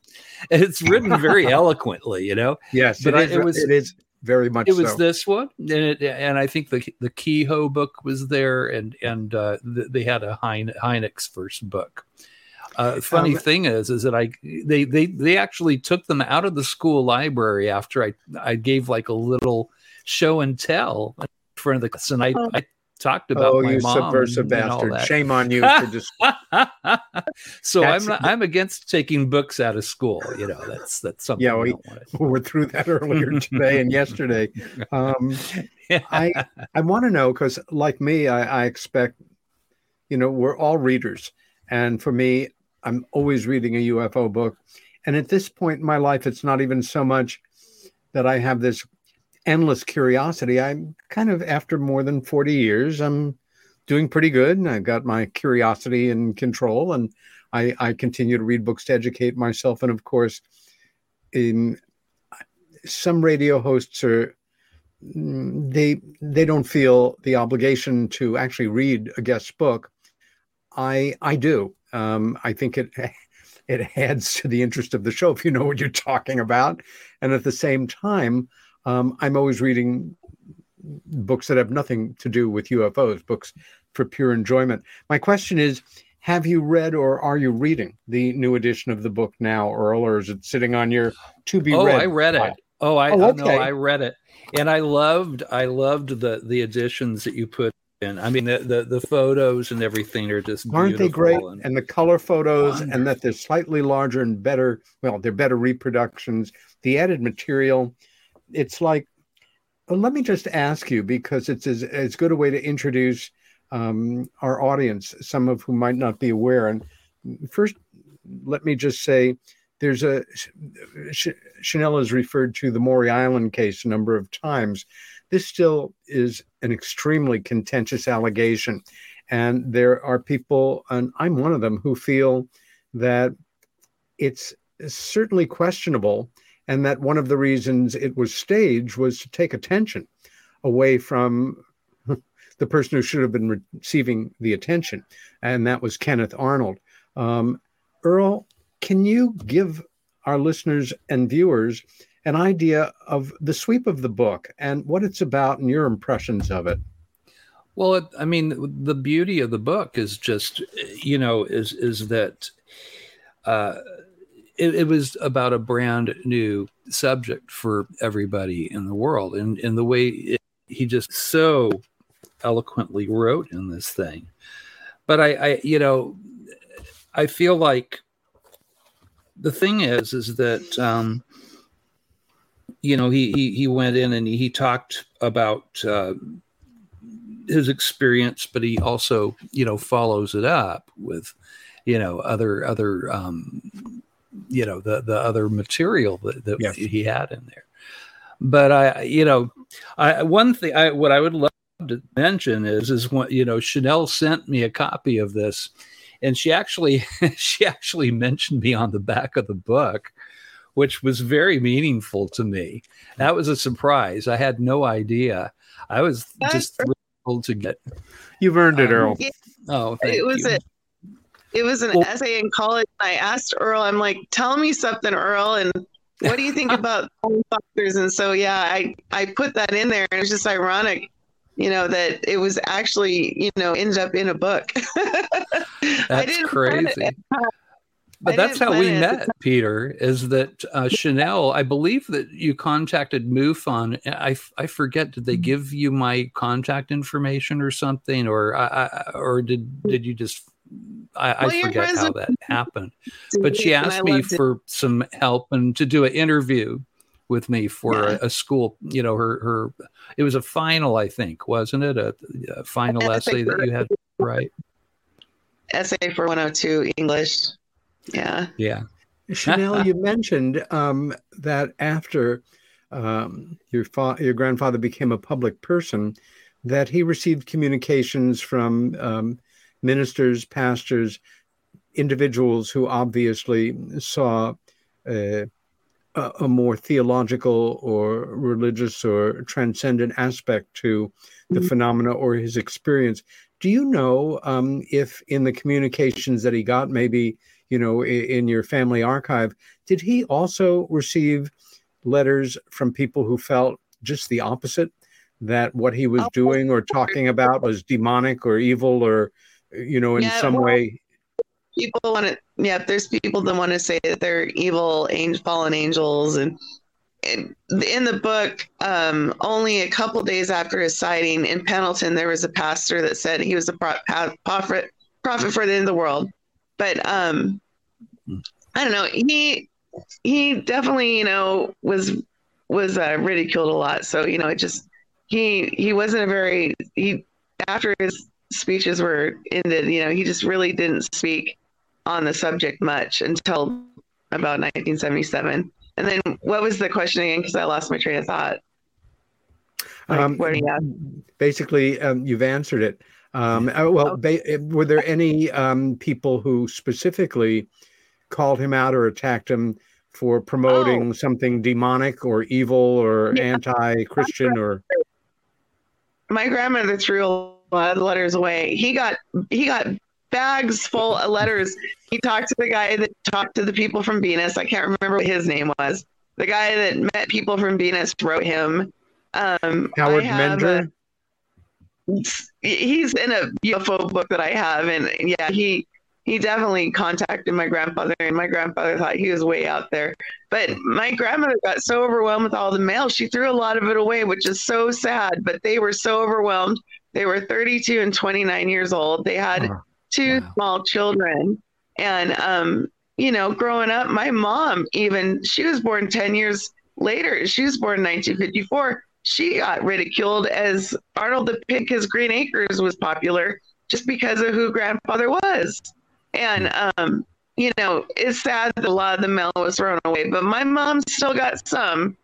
it's written very eloquently, you know. Yes, but it I- is, it was it is very much it was so. this one, and it, and I think the the Keyhoe book was there, and and uh, th- they had a Hein, Hynek's first book. Uh, funny Um, thing is, is that I they they they actually took them out of the school library after I I gave like a little show and tell in front of the class, and I, I talked about oh, my you mom subversive and all bastard! that. Shame on you for just. so That's- I'm not, I'm against taking books out of school. You know, that's that's something. Yeah, we, don't want we're through that earlier today and yesterday. Um, I I want to know because, like me, I, I expect, you know, we're all readers, and for me, I'm always reading a UFO book. And at this point in my life, it's not even so much that I have this endless curiosity. I'm kind of after more than 40 years, I'm doing pretty good. And I've got my curiosity in control, and I, I continue to read books to educate myself. And of course, in some radio hosts are mm, they they don't feel the obligation to actually read a guest book. I I do. Um, I think it it adds to the interest of the show if you know what you're talking about, and at the same time, um, I'm always reading books that have nothing to do with UFOs, books for pure enjoyment. My question is. Have you read or are you reading the new edition of the book now, Earl, or is it sitting on your to be oh, read? I read it. Oh, I Oh, oh, no, okay. I read it, and I loved, I loved the the additions that you put in. I mean, the the, the photos and everything are just aren't they great and- and the color photos and that they're slightly larger and better well they're better reproductions the added material it's like well, let me just ask you because it's as, as good a way to introduce um, our audience some of whom might not be aware. And first let me just say there's a Ch- Shanelle has referred to the maury island case a number of times. This still is an extremely contentious allegation. And there are people, and I'm one of them, who feel that it's certainly questionable, and that one of the reasons it was staged was to take attention away from the person who should have been receiving the attention, and that was Kenneth Arnold. Um, Earl, can you give our listeners and viewers an idea of the sweep of the book and what it's about and your impressions of it? Well, it, I mean, the beauty of the book is just, you know, is is that uh, it, it was about a brand new subject for everybody in the world, and and the way it, he just so eloquently wrote in this thing. But I, I, you know, I feel like the thing is, is that. Um, you know, he, he he went in and he talked about uh, his experience, but he also, you know, follows it up with, you know, other other, um, you know, the the other material that, that Yes. he had in there. But I, you know, I one thing I what I would love to mention is is what you know Shanelle sent me a copy of this, and she actually she actually mentioned me on the back of the book, which was very meaningful to me. That was a surprise. I had no idea. I was just thrilled to get. You've earned it, Um, Earl. Yeah, Oh, thank it was you. a it was an Well- essay in college. I asked Earl, I'm like, tell me something, Earl, and what do you think about officers? And so yeah, I I put that in there, and it was just ironic, you know, that it was actually you know ended up in a book. I That's didn't plan it. crazy. I But that's how we met, Peter. Is that uh, Shanelle? I believe that you contacted MUFON. I, I forget. Did they Mm-hmm. give you my contact information or something, or I, I, or did did you just? I, I Well, your forget how that happened. But she asked me loved it. for some help and to do an interview with me for Yeah. a, a school. You know, her her. It was a final, I think, wasn't it? A, a final Essay essay that you had, right? essay for 102 English. Yeah. Yeah. Shanelle, you mentioned um, that after um, your fa- your grandfather became a public person, that he received communications from um, ministers, pastors, individuals who obviously saw uh, a, a more theological or religious or transcendent aspect to the phenomena or his experience. Do you know um, if in the communications that he got, maybe you know, i- in your family archive, did he also receive letters from people who felt just the opposite? That what he was Oh, doing or talking about was demonic or evil or, you know, in Yeah, some well, way. people want to yeah there's people that want to say that they're evil angel fallen angels and, and in the book um, only a couple days after his sighting in pendleton there was a pastor that said he was a pro- prophet prophet for the end of the world but um i don't know he he definitely you know was was uh, ridiculed a lot so you know it just he he wasn't a very he after his speeches were ended you know he just really didn't speak on the subject much until about 1977. And then what was the question again? Because I lost my train of thought. Like, Um, you ask? basically, um, you've answered it. Um, uh, well, ba- uh, were there any um, people who specifically called him out or attacked him for promoting something demonic or evil or Yeah. anti-Christian or? My grandmother threw a letters away. He got he got bags full of letters. He talked to the guy that talked to the people from Venus. I can't remember what his name was. The guy that met people from Venus wrote him. Um, Howard Menger? a- he's in a UFO book that I have, and yeah, he he definitely contacted my grandfather, and my grandfather thought he was way out there. But my grandmother got so overwhelmed with all the mail, she threw a lot of it away, which is so sad. But they were so overwhelmed. They were 32 and 29 years old. They had Oh, two wow. small children, and um, you know, growing up, my mom even she was born 10 years later. She was born in 1954. She got ridiculed as Arnold the Pig, his Green Acres was popular just because of who grandfather was. And um, you know, it's sad that a lot of the mail was thrown away, but my mom still got some,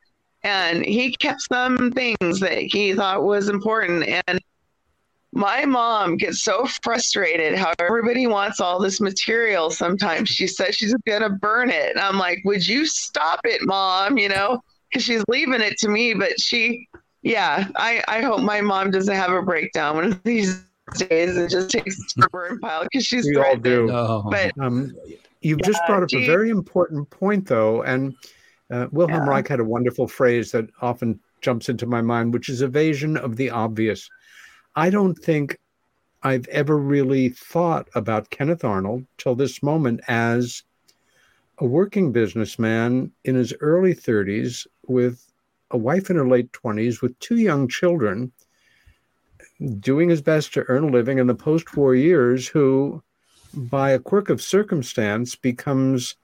and he kept some things that he thought was important. And my mom gets so frustrated how everybody wants all this material. Sometimes she says she's gonna burn it, and I'm like, "Would you stop it, mom?" You know, because she's leaving it to me. But she, yeah, I I hope my mom doesn't have a breakdown one of these days and just takes it to her burn pile because she's We all do. No. But Um, you've just brought up a very important point, though, and uh, Wilhelm Yeah. Reich had a wonderful phrase that often jumps into my mind, which is evasion of the obvious. I don't think I've ever really thought about Kenneth Arnold till this moment as a working businessman in his early 30s with a wife in her late 20s with two young children doing his best to earn a living in the post-war years who by a quirk of circumstance becomes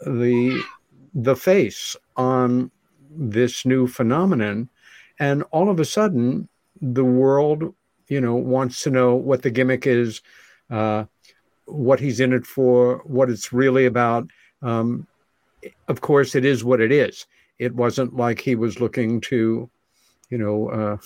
the the face on this new phenomenon. And all of a sudden the world you know, wants to know what the gimmick is, uh, what he's in it for, what it's really about. Um, of course, it is what it is. It wasn't like he was looking to, you know, uh,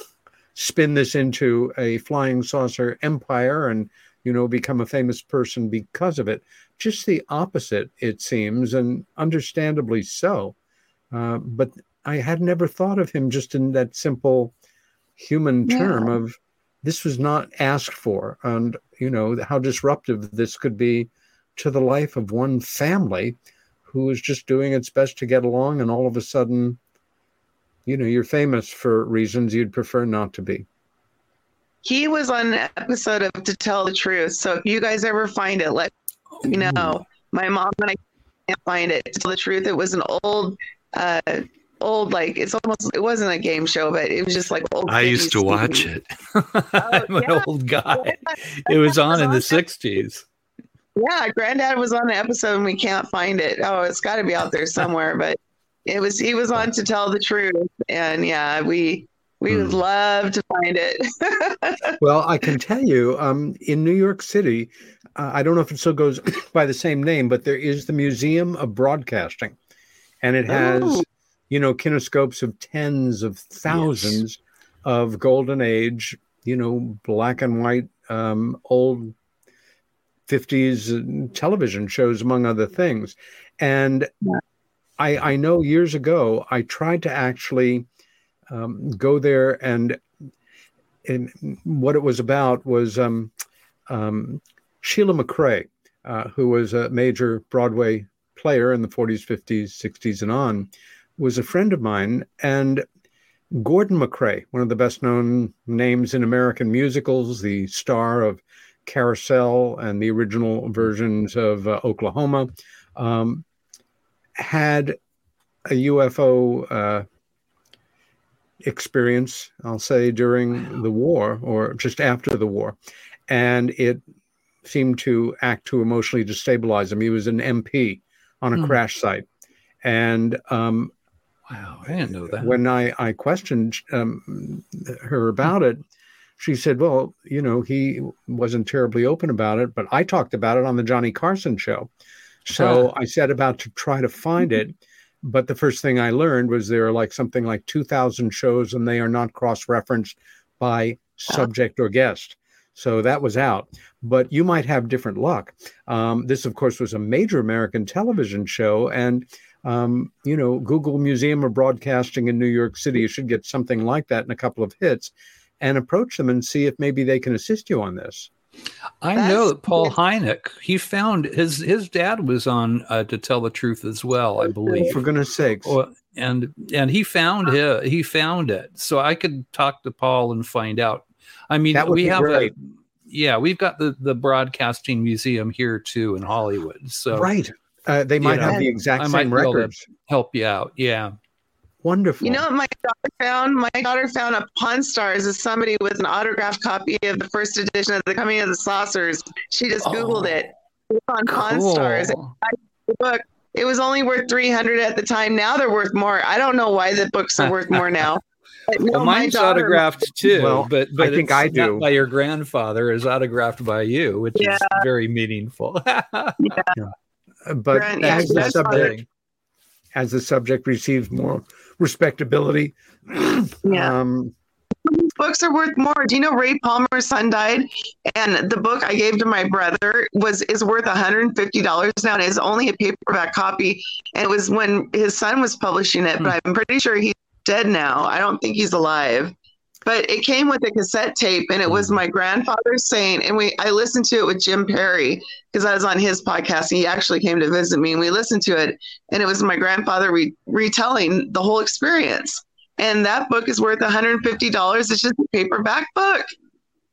spin this into a flying saucer empire and, you know, become a famous person because of it. Just the opposite, it seems, and understandably so. Uh, but I had never thought of him just in that simple human term Yeah. of this was not asked for, and you know how disruptive this could be to the life of one family who is just doing its best to get along, and all of a sudden, you know, you're famous for reasons you'd prefer not to be. He was on an episode of To Tell the Truth. So if you guys ever find it, let me know. My mom and I can't find it. To tell the truth, it was an old, uh, old like it's almost it wasn't a game show, but it was just like old. I used to 50s watch it. I'm an yeah. old guy. It was on in the 60s. Yeah, Granddad was on the episode and we can't find it. Oh, it's got to be out there somewhere. But it was he was on to tell the truth, and yeah, we we would love to find it. Well, I can tell you, um, in New York City, uh, I don't know if it still goes by the same name, but there is the Museum of Broadcasting, and it has, Oh. You know, kinescopes of tens of thousands of golden age, you know, black and white, um, old 50s television shows, among other things. And I, I know years ago, I tried to actually um, go there and and what it was about was um, um, Sheila MacRae, uh, who was a major Broadway player in the 40s, 50s, 60s, and on, was a friend of mine. And Gordon MacRae, one of the best known names in American musicals, the star of Carousel and the original versions of uh, Oklahoma, um, had a UFO uh, experience, I'll say, during the war or just after the war. And it seemed to act to emotionally destabilize him. He was an MP on a Hmm. crash site. And um, Wow, I didn't know that. when I, I questioned um, her about it, she said, Well, you know, he wasn't terribly open about it, but I talked about it on the Johnny Carson show. So I set about to try to find it. But the first thing I learned was there are like something like 2,000 shows and they are not cross referenced by subject or guest. So that was out. But you might have different luck. Um, this, of course, was a major American television show. And um, you know, Google Museum of Broadcasting in New York City. You should get something like that in a couple of hits and approach them and see if maybe they can assist you on this. I know that Paul Hynek, he found his his dad was on uh, to tell the truth as well, I believe. For goodness sakes. Well, and and he found it. He found it. So I could talk to Paul and find out. I mean, we have great. a yeah, we've got the the broadcasting museum here too in Hollywood. So right. Uh, they you might know, have the exact I same be records. help you out. Yeah. Wonderful. You know what my daughter found? My daughter found a Pawn Stars as somebody with an autographed copy of the first edition of The Coming of the Saucers. She just Googled it. It's on Pawn Cool. Stars. The book. It was only worth three hundred at the time. Now they're worth more. I don't know why the books are worth more now. But no, Well, my mine's daughter- autographed too, Well, but but I think it's I do. by your grandfather. Is autographed by you, which Yeah. is very meaningful. Uh, but yeah, as the subject as the subject receives more respectability, Yeah. um, books are worth more. Do you know Ray Palmer's son died, and the book I gave to my brother was is worth one hundred and fifty dollars now, and it's only a paperback copy. And it was when his son was publishing it, but I'm pretty sure he's dead now. I don't think he's alive. But it came with a cassette tape, and it was mm. my grandfather saying, and we I listened to it with Jim Perry because I was on his podcast, and he actually came to visit me, and we listened to it, and it was my grandfather re- retelling the whole experience and that book is worth $150. It's just a paperback book.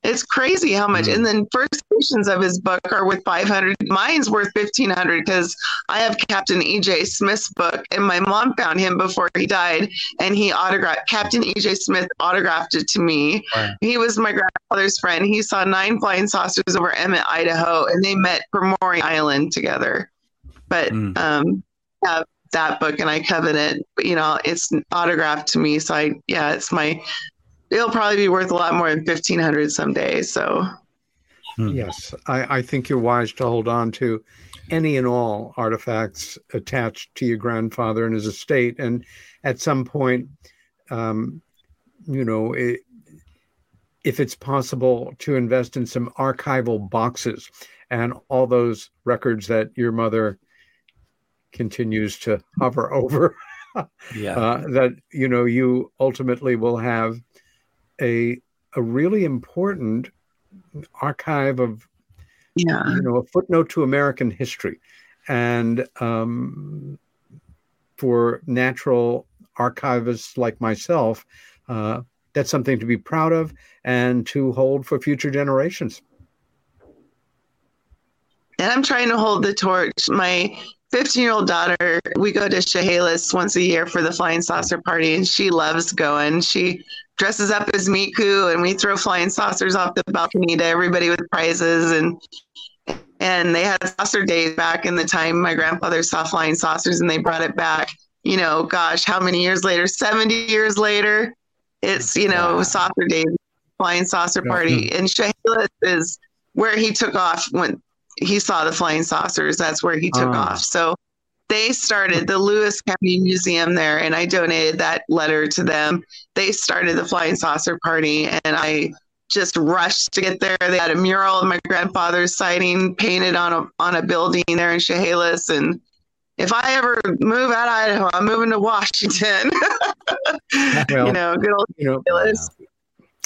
It's crazy how much. And then first editions of his book are worth 500. Mine's worth 1500 because I have Captain EJ Smith's book, and my mom found him before he died, and he autographed. Captain EJ Smith autographed it to me. Right. He was my grandfather's friend. He saw nine flying saucers over Emmett, Idaho, and they met Maury Island together. But Mm. um, yeah, that book and I covet it. You know, it's autographed to me. So I, yeah, it's my it'll probably be worth a lot more than 1500 someday. So Yes, I, I think you're wise to hold on to any and all artifacts attached to your grandfather and his estate. And at some point, um, you know, it, if it's possible to invest in some archival boxes and all those records that your mother continues to hover over, Yeah. uh, that you know you ultimately will have a a really important archive of yeah, you know a footnote to American history, and um, for natural archivists like myself, uh, that's something to be proud of and to hold for future generations. and I'm trying to hold the torch. My 15 year old daughter, we go to Chehalis once a year for the flying saucer party, and she loves going. She dresses up as Miku, and we throw flying saucers off the balcony to everybody with prizes. And and they had saucer days back in the time my grandfather saw flying saucers, and they brought it back. You know, gosh, how many years later? 70 years later, it's you know saucer days, flying saucer party, and Chehalis is where he took off when he saw the flying saucers. That's where he took Ah. off. So they started the Lewis County Museum there, and I donated that letter to them. They started the flying saucer party, and I just rushed to get there. They had a mural of my grandfather's sighting painted on a on a building there in Chehalis, and if I ever move out of Idaho, I'm moving to Washington. Well, you know, good old you know, Chehalis.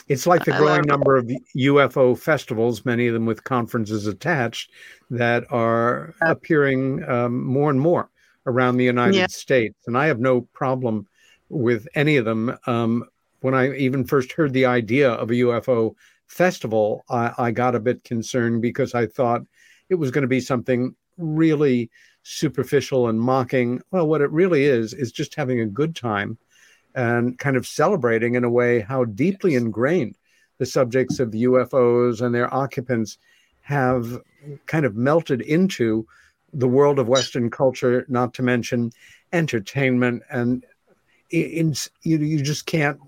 It's like the growing number of UFO festivals, many of them with conferences attached, that are appearing um, more and more around the United Yeah. States. And I have no problem with any of them. Um, when I even first heard the idea of a UFO festival, I, I got a bit concerned because I thought it was going to be something really superficial and mocking. Well, what it really is, is just having a good time and kind of celebrating in a way how deeply ingrained the subjects of UFOs and their occupants have kind of melted into the world of Western culture, not to mention entertainment. And in, you, you just can't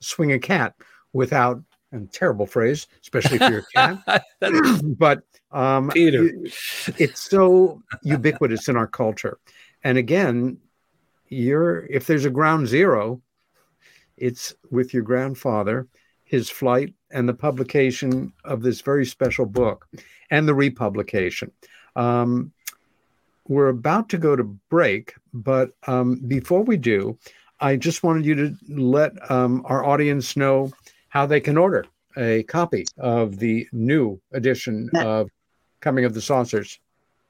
swing a cat without, and terrible phrase, especially if you're a cat, but um, Peter. it- it's so ubiquitous in our culture. And again, you're if there's a ground zero, it's with your grandfather, his flight, and the publication of this very special book, and the republication. Um, we're about to go to break, but um, before we do, I just wanted you to let um, our audience know how they can order a copy of the new edition of Coming of the Saucers.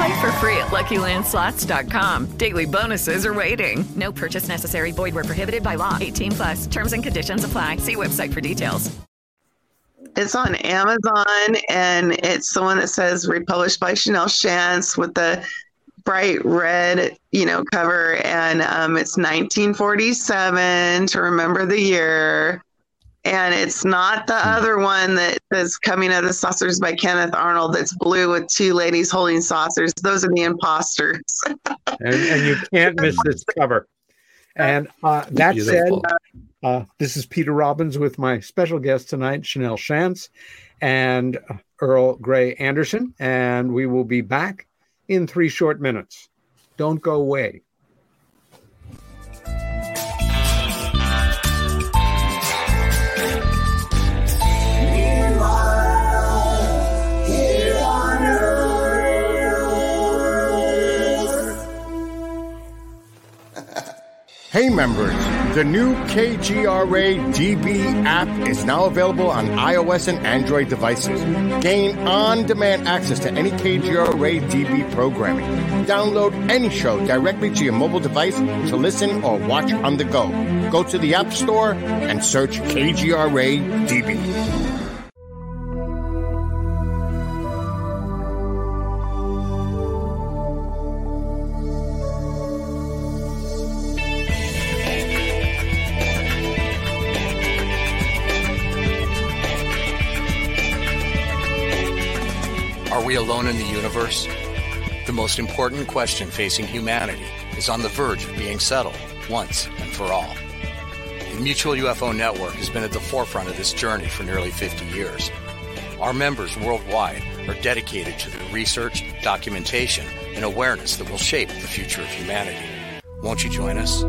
Play for free at LuckyLandSlots.com. Daily bonuses are waiting. No purchase necessary. Void where prohibited by law. 18 plus. Terms and conditions apply. See website for details. It's on Amazon, and it's the one that says republished by Shanelle Schanz with the bright red, you know, cover, and um, it's 1947 to remember the year. And it's not the other one that is "Coming out of the Saucers" by Kenneth Arnold. That's blue with two ladies holding saucers. Those are the imposters. and, and you can't miss this cover. And uh, that Beautiful. said, uh, this is Peter Robbins with my special guest tonight, Shanelle Schanz and Earl Grey Anderson. And we will be back in three short minutes. Don't go away. Hey members, the new KGRA DB app is now available on iOS and Android devices. Gain on-demand access to any KGRA DB programming. Download any show directly to your mobile device to listen or watch on the go. Go to the App Store and search KGRA DB. The most important question facing humanity is on the verge of being settled once and for all. The Mutual UFO Network has been at the forefront of this journey for nearly 50 years. Our members worldwide are dedicated to the research, documentation, and awareness that will shape the future of humanity. Won't you join us?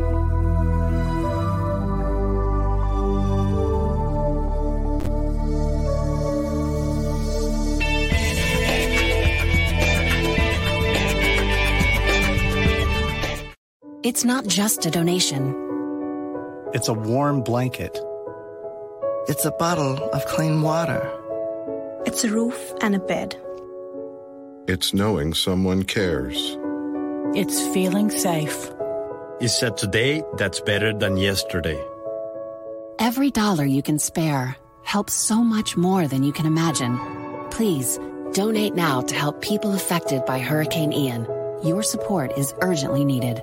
It's not just a donation. It's a warm blanket. It's a bottle of clean water. It's a roof and a bed. It's knowing someone cares. It's feeling safe. It's a today that's better than yesterday. Every dollar you can spare helps so much more than you can imagine. Please donate now to help people affected by Hurricane Ian. Your support is urgently needed.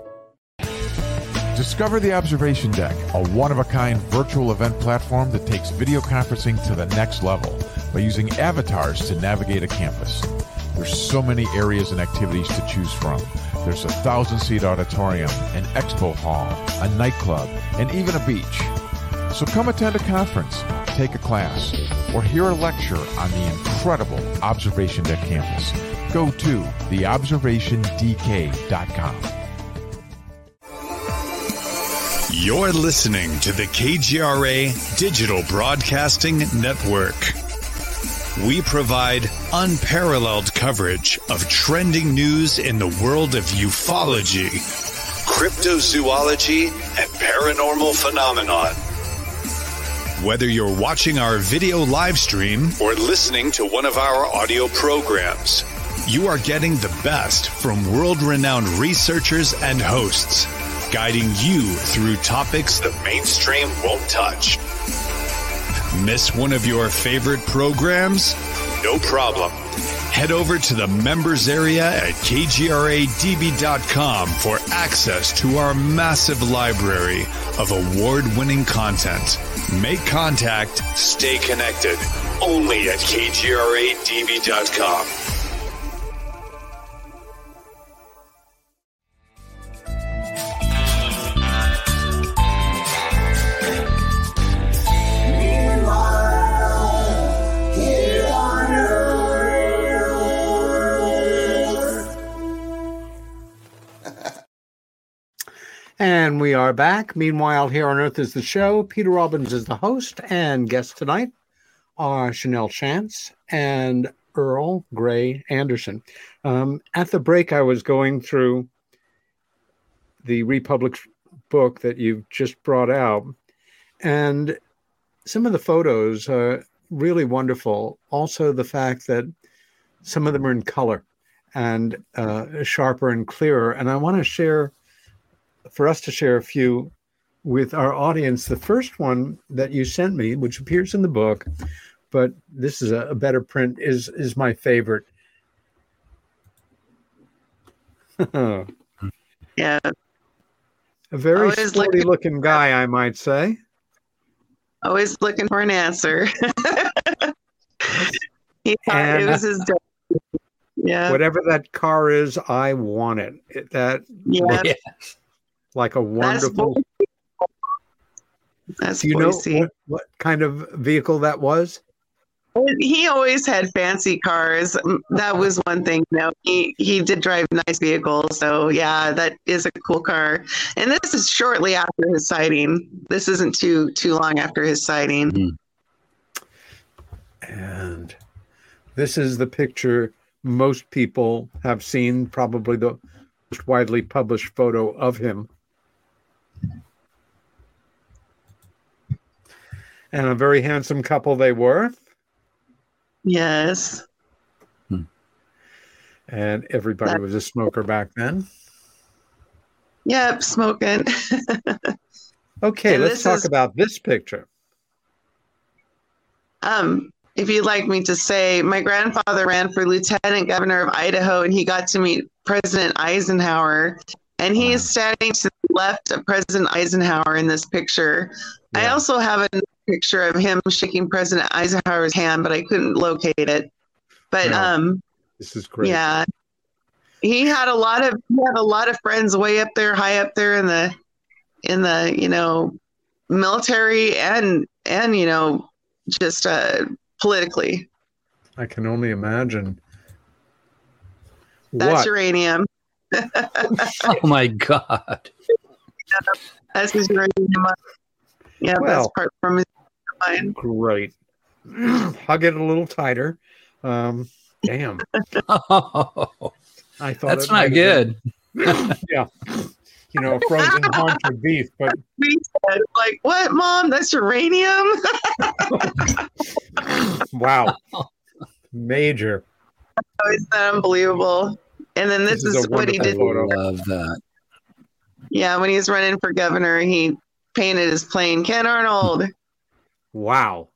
Discover the Observation Deck, a one of a kind virtual event platform that takes video conferencing to the next level by using avatars to navigate a campus. There's so many areas and activities to choose from. There's a thousand seat auditorium, an expo hall, a nightclub, and even a beach. So come attend a conference, take a class, or hear a lecture on the incredible Observation Deck campus. Go to theobservationdk.com. You're listening to the KGRA Digital Broadcasting Network. We provide unparalleled coverage of trending news in the world of ufology, cryptozoology, and paranormal phenomenon. Whether you're watching our video live stream or listening to one of our audio programs, you are getting the best from world renowned researchers and hosts guiding you through topics the mainstream won't touch. Miss one of your favorite programs? No problem. Head over to the members area at kgradb.com for access to our massive library of award winning content. Make contact, stay connected, only at kgradb.com. And we are back. Meanwhile, here on Earth is the show. Peter Robbins is the host, and guests tonight are Shanelle Schanz and Earl Grey Anderson. Um, at the break, I was going through the Republic book that you've just brought out, and some of the photos are really wonderful. Also, the fact that some of them are in color and uh, sharper and clearer. And I want to share for us to share a few with our audience. The first one that you sent me, which appears in the book, but this is a, a better print, is is my favorite. Yeah. A very sporty looking- guy, I might say. Always looking for an answer. he thought And- it was his day. Yeah. Whatever that car is, I want it. That Yeah. looks like a wonderful. That's Do you know what, what kind of vehicle that was? He always had fancy cars. That was one thing. You know, he he did drive nice vehicles. So yeah, that is a cool car. And this is shortly after his sighting. This isn't too too long after his sighting. Mm-hmm. And this is the picture most people have seen, probably the most widely published photo of him. And a very handsome couple they were. Yes. And everybody was a smoker back then. Yep, smoking. Okay, And let's talk is- about this picture. Um, if you'd like me to say, my grandfather ran for lieutenant governor of Idaho, and he got to meet President Eisenhower. And he is standing to the left of President Eisenhower in this picture. I also have a picture of him shaking President Eisenhower's hand, but I couldn't locate it. But Yeah. um, This is great. yeah, he had a lot of he had a lot of friends way up there, high up there in the in the you know military and and you know just uh politically. I can only imagine. That's what? uranium. Oh my God. That's his uranium. Yeah, that's part from his mine. Great. Hug it a little tighter. Um, damn. I thought That's not good. been- yeah. You know, frozen haunch of beef, but We said, like, what, mom? That's uranium. wow. Major. Oh, Isn't that unbelievable? And then this, This is is, what he did. photo. Love that. Yeah, when he was running for governor, he painted his plane Ken Arnold. Wow.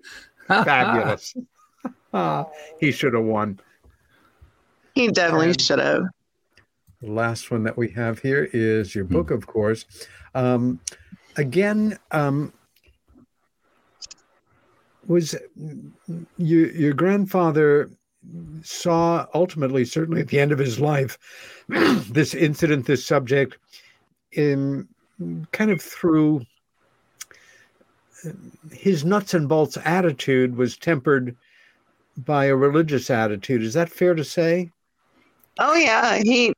Fabulous. He should have won. He definitely should have. The last one that we have here is your book, of course. Um, again, um, was your your grandfather saw ultimately, certainly at the end of his life, this incident, this subject, in kind of through his nuts and bolts attitude was tempered by a religious attitude. Is that fair to say? Oh yeah, he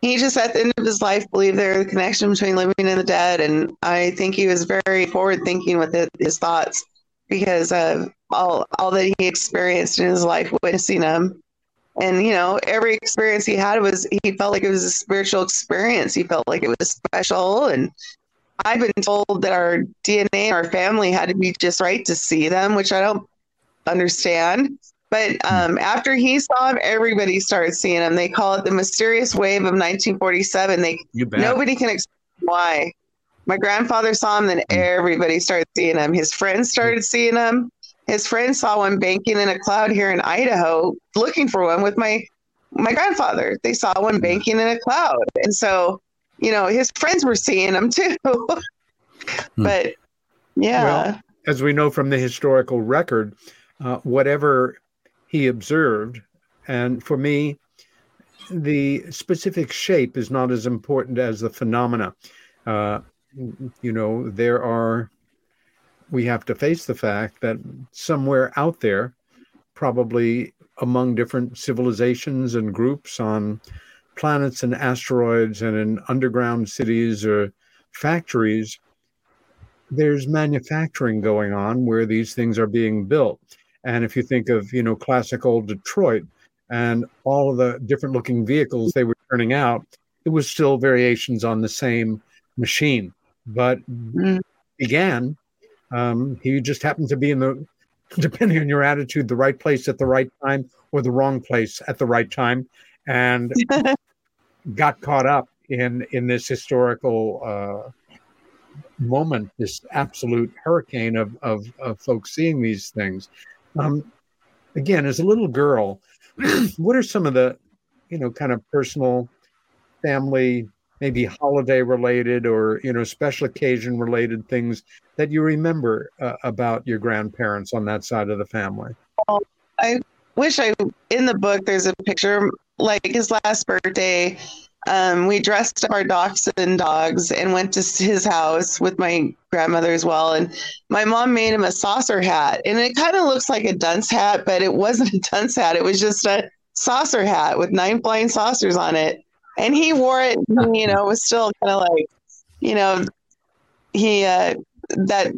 he just at the end of his life believed there was a connection between living and the dead, and I think he was very forward thinking with it, his thoughts because of all all that he experienced in his life, witnessing them. And you know, every experience he had was he felt like it was a spiritual experience. He felt like it was special, and I've been told that our DNA, our family, had to be just right to see them, which I don't understand. But hmm. um, after he saw him, everybody started seeing him. They call it the mysterious wave of 1947. They nobody can explain why. My grandfather saw him, then hmm. everybody started seeing him. His friends hmm. started seeing him. His friends saw one banking in a cloud here in Idaho, looking for one with my my grandfather. They saw one banking in a cloud, and so you know his friends were seeing him too. but yeah, Well, as we know from the historical record, uh, whatever he observed, and for me, the specific shape is not as important as the phenomena. Uh, you know, there are, we have to face the fact that somewhere out there, probably among different civilizations and groups on planets and asteroids and in underground cities or factories, there's manufacturing going on where these things are being built. And if you think of, you know, classic old Detroit and all of the different looking vehicles they were turning out, it was still variations on the same machine. But began, um, he just happened to be in the, depending on your attitude, the right place at the right time or the wrong place at the right time. And got caught up in in this historical uh, moment, this absolute hurricane of, of of folks seeing these things. Um, again, as a little girl, what are some of the you know kind of personal, family, maybe holiday related or you know special occasion related things that you remember uh, about your grandparents on that side of the family? I wish I in the book there's a picture like his last birthday. Um, we dressed up our dachshund dogs and went to his house with my grandmother as well. And my mom made him a saucer hat, and it kind of looks like a dunce hat, but it wasn't a dunce hat. It was just a saucer hat with nine flying saucers on it. And he wore it, you know, was still kind of like, you know, he uh, that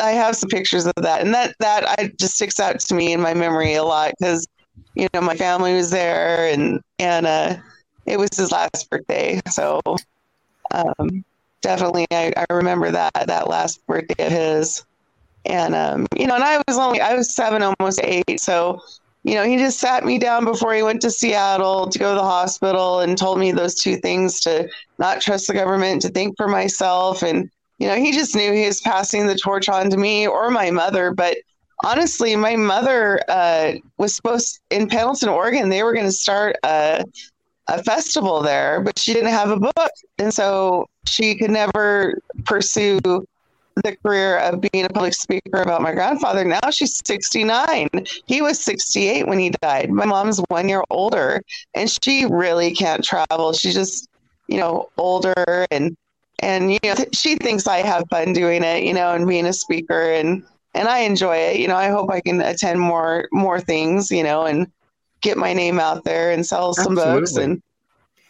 I have some pictures of that, and that that I just sticks out to me in my memory a lot because you know my family was there, and and uh, it was his last birthday, so um, definitely I, I remember that that last birthday of his, And um, you know, and I was only I was seven, almost eight, so you know, he just sat me down before he went to Seattle to go to the hospital and told me those two things to not trust the government, to think for myself. And, you know, he just knew he was passing the torch on to me or my mother. But honestly, my mother uh, was supposed in Pendleton, Oregon, they were going to start a, a festival there, but she didn't have a book. And so she could never pursue the career of being a public speaker about my grandfather. Now she's 69. He was 68 when he died. My mom's one year older, and she really can't travel. She's just, you know, older and and you know she thinks I have fun doing it, you know, and being a speaker and and I enjoy it. You know, I hope I can attend more more things, you know, and get my name out there and sell some Absolutely. books and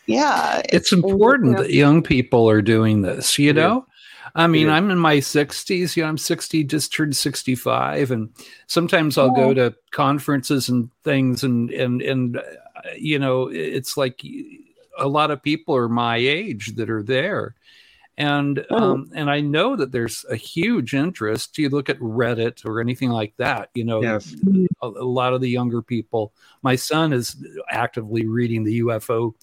yeah, it's important that young people are doing this you know i mean Yeah. i'm in my 60s you know i'm 60 just turned 65 and sometimes i'll go to conferences and things and and and uh, you know it's like a lot of people are my age that are there and um, and I know that there's a huge interest. You look at Reddit or anything like that. You know, Yes. a, a lot of the younger people. My son is actively reading the UFO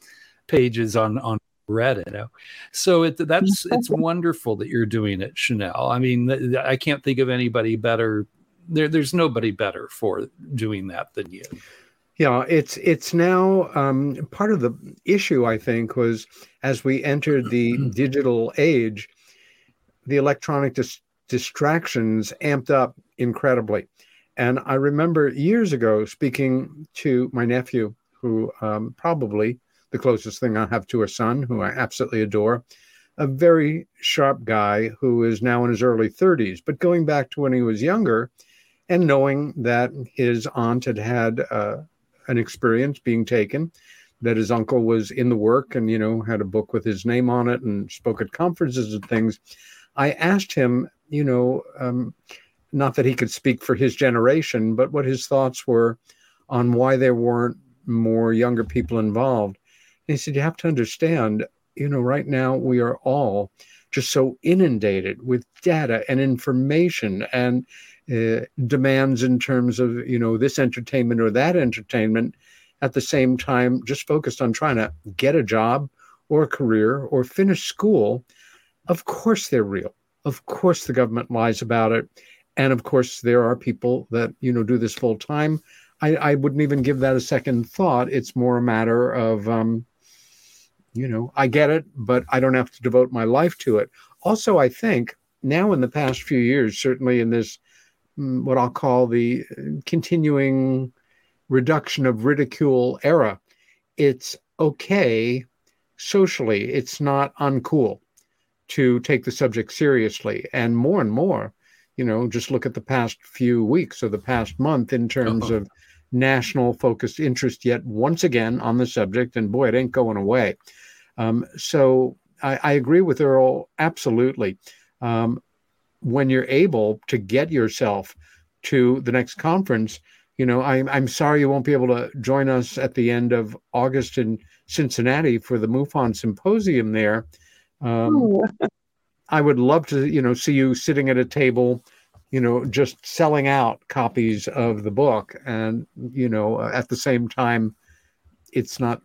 pages on on Reddit. So it, that's it's wonderful that you're doing it, Shanelle. I mean, I can't think of anybody better. There, there's nobody better for doing that than you. Yeah, it's it's now um, part of the issue. I think was as we entered the digital age, the electronic dis- distractions amped up incredibly. And I remember years ago speaking to my nephew, who um, probably the closest thing I have to a son, who I absolutely adore, a very sharp guy who is now in his early 30s. But going back to when he was younger, and knowing that his aunt had had uh, an experience being taken, that his uncle was in the work and you know had a book with his name on it and spoke at conferences and things. I asked him, you know, um, not that he could speak for his generation, but what his thoughts were on why there weren't more younger people involved. And he said, you have to understand, you know, right now we are all just so inundated with data and information and uh, demands in terms of you know this entertainment or that entertainment at the same time just focused on trying to get a job or a career or finish school of course they're real. Of course the government lies about it. And of course there are people that you know do this full time. I, I wouldn't even give that a second thought. It's more a matter of um, you know i get it but i don't have to devote my life to it. Also i think now in the past few years certainly in this what i'll call the uh, continuing reduction of ridicule era. It's okay socially. It's not uncool to take the subject seriously. And more and more you know just look at the past few weeks or the past month in terms Oh. of national focused interest yet once again on the subject and boy it ain't going away. Um, so I, I agree with earl absolutely. Um, when you're able to get yourself to the next conference you know I'm, I'm sorry you won't be able to join us at the end of august in cincinnati for the mufon symposium there. Um, I would love to, you know, see you sitting at a table, you know, just selling out copies of the book, and you know, at the same time, it's not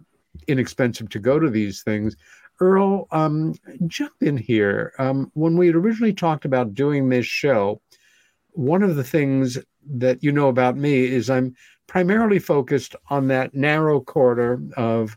inexpensive to go to these things. Earl, um, jump in here. Um, when we had originally talked about doing this show, one of the things that you know about me is I'm primarily focused on that narrow corridor of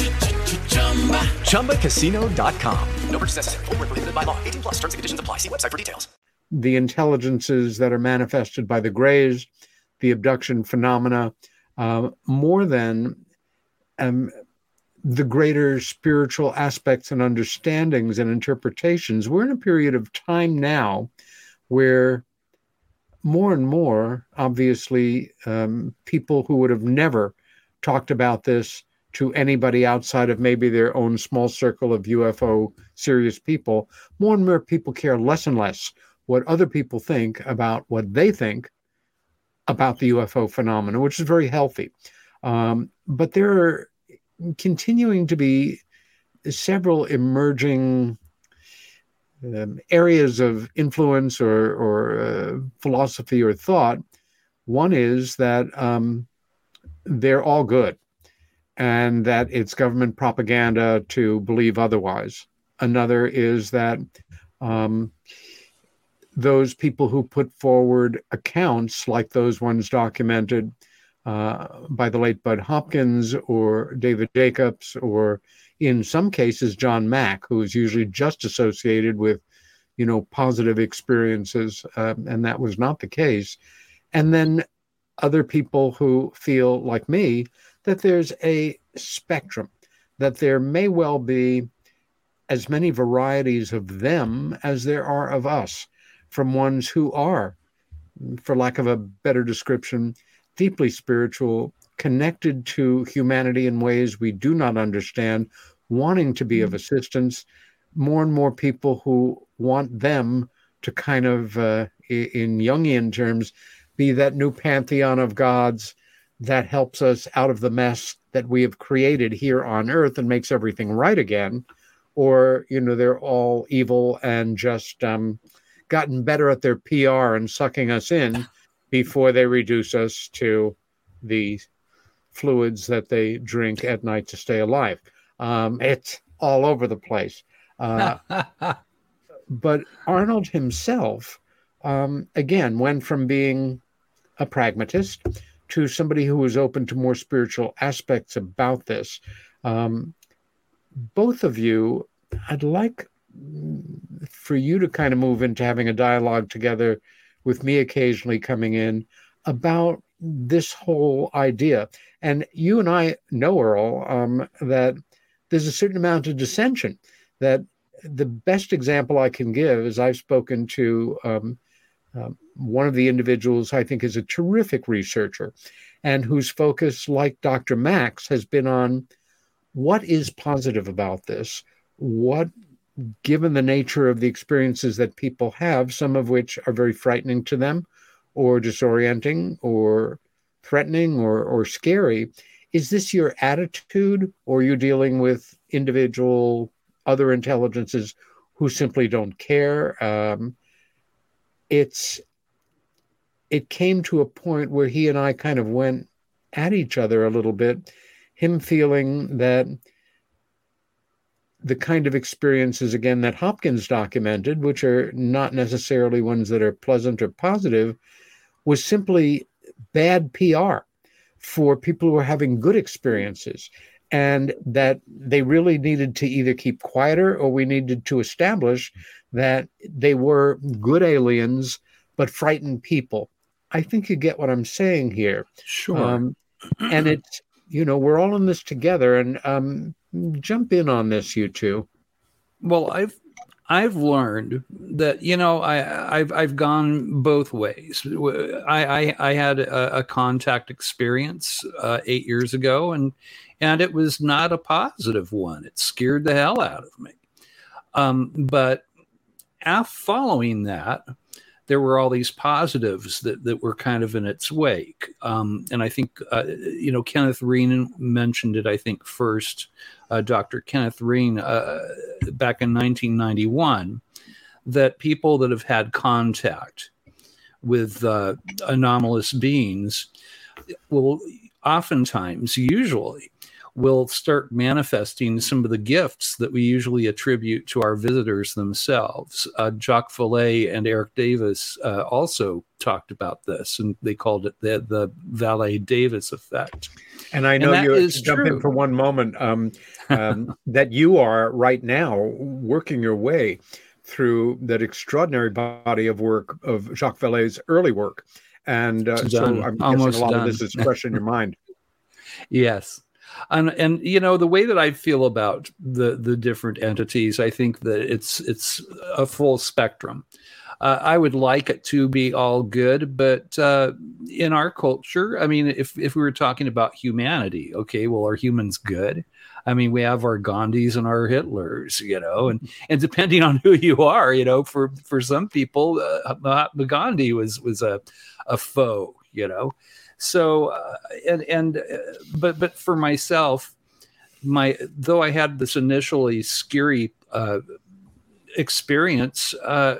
ChumbaCasino.com. No purchase necessary. Void where prohibited by law. 18 plus terms and conditions apply. See website for details. the intelligences that are manifested by the Greys, the abduction phenomena, uh, more than um, the greater spiritual aspects and understandings and interpretations. We're in a period of time now where more and more, obviously, um, people who would have never talked about this to anybody outside of maybe their own small circle of UFO serious people, more and more people care less and less what other people think about what they think about the UFO phenomenon, which is very healthy. Um, but there are continuing to be several emerging um, areas of influence or, or uh, philosophy or thought. One is that um, they're all good and that it's government propaganda to believe otherwise. Another is that um, those people who put forward accounts like those ones documented uh, by the late Bud Hopkins or David Jacobs, or in some cases, John Mack, who is usually just associated with, you know, positive experiences, um, and that was not the case. And then other people who feel like me that there's a spectrum, that there may well be as many varieties of them as there are of us, from ones who are, for lack of a better description, deeply spiritual, connected to humanity in ways we do not understand, wanting to be of assistance, more and more people who want them to kind of, uh, in Jungian terms, be that new pantheon of gods that helps us out of the mess that we have created here on earth and makes everything right again. Or, you know, they're all evil and just um, gotten better at their PR and sucking us in before they reduce us to the fluids that they drink at night to stay alive. Um, it's all over the place. Uh, but Arnold himself, um, again, went from being a pragmatist to somebody who is open to more spiritual aspects about this. Um, both of you, I'd like for you to kind of move into having a dialogue together with me occasionally coming in about this whole idea. And you and I know, Earl, um, that there's a certain amount of dissension. That the best example I can give is I've spoken to um, um, one of the individuals I think is a terrific researcher and whose focus, like Dr. Max, has been on what is positive about this? What given the nature of the experiences that people have, some of which are very frightening to them or disorienting or threatening or, or scary, is this your attitude or are you dealing with individual other intelligences who simply don't care? Um, it's it came to a point where he and I kind of went at each other a little bit, him feeling that the kind of experiences again that Hopkins documented, which are not necessarily ones that are pleasant or positive, was simply bad PR for people who are having good experiences. And that they really needed to either keep quieter or we needed to establish that they were good aliens, but frightened people. I think you get what I'm saying here. Sure. Um, and it's, you know, we're all in this together. And um, jump in on this, you two. Well, I've I've learned that you know I I've I've gone both ways. I I, I had a, a, contact experience uh, eight years ago, and and it was not a positive one. It scared the hell out of me. Um, but after following that, there were all these positives that, that were kind of in its wake. Um, and I think, uh, you know, Kenneth Ring mentioned it, I think, first, uh, Dr. Kenneth Ring, uh, back in 1991, that people that have had contact with uh, anomalous beings will oftentimes, usually, will start manifesting some of the gifts that we usually attribute to our visitors themselves. Uh, Jacques Vallée and Eric Davis uh, also talked about this, and they called it the, the Vallée Davis effect. And I know And you jump in for one moment um, um, that you are right now working your way through that extraordinary body of work of Jacques Vallée's early work. And uh, so. I'm Almost guessing a lot done. of this is fresh in your mind. Yes. And and you know the way that I feel about the the different entities, I think that it's it's a full spectrum. Uh, I would like it to be all good, but uh, in our culture, I mean, if if we were talking about humanity, okay, well, are humans good? I mean, we have our Gandhis and our Hitlers, you know, and and depending on who you are, you know, for for some people, uh, Mahatma Gandhi was was a a foe, you know. So uh, and and uh, but but for myself, my though I had this initially scary uh, experience. Uh,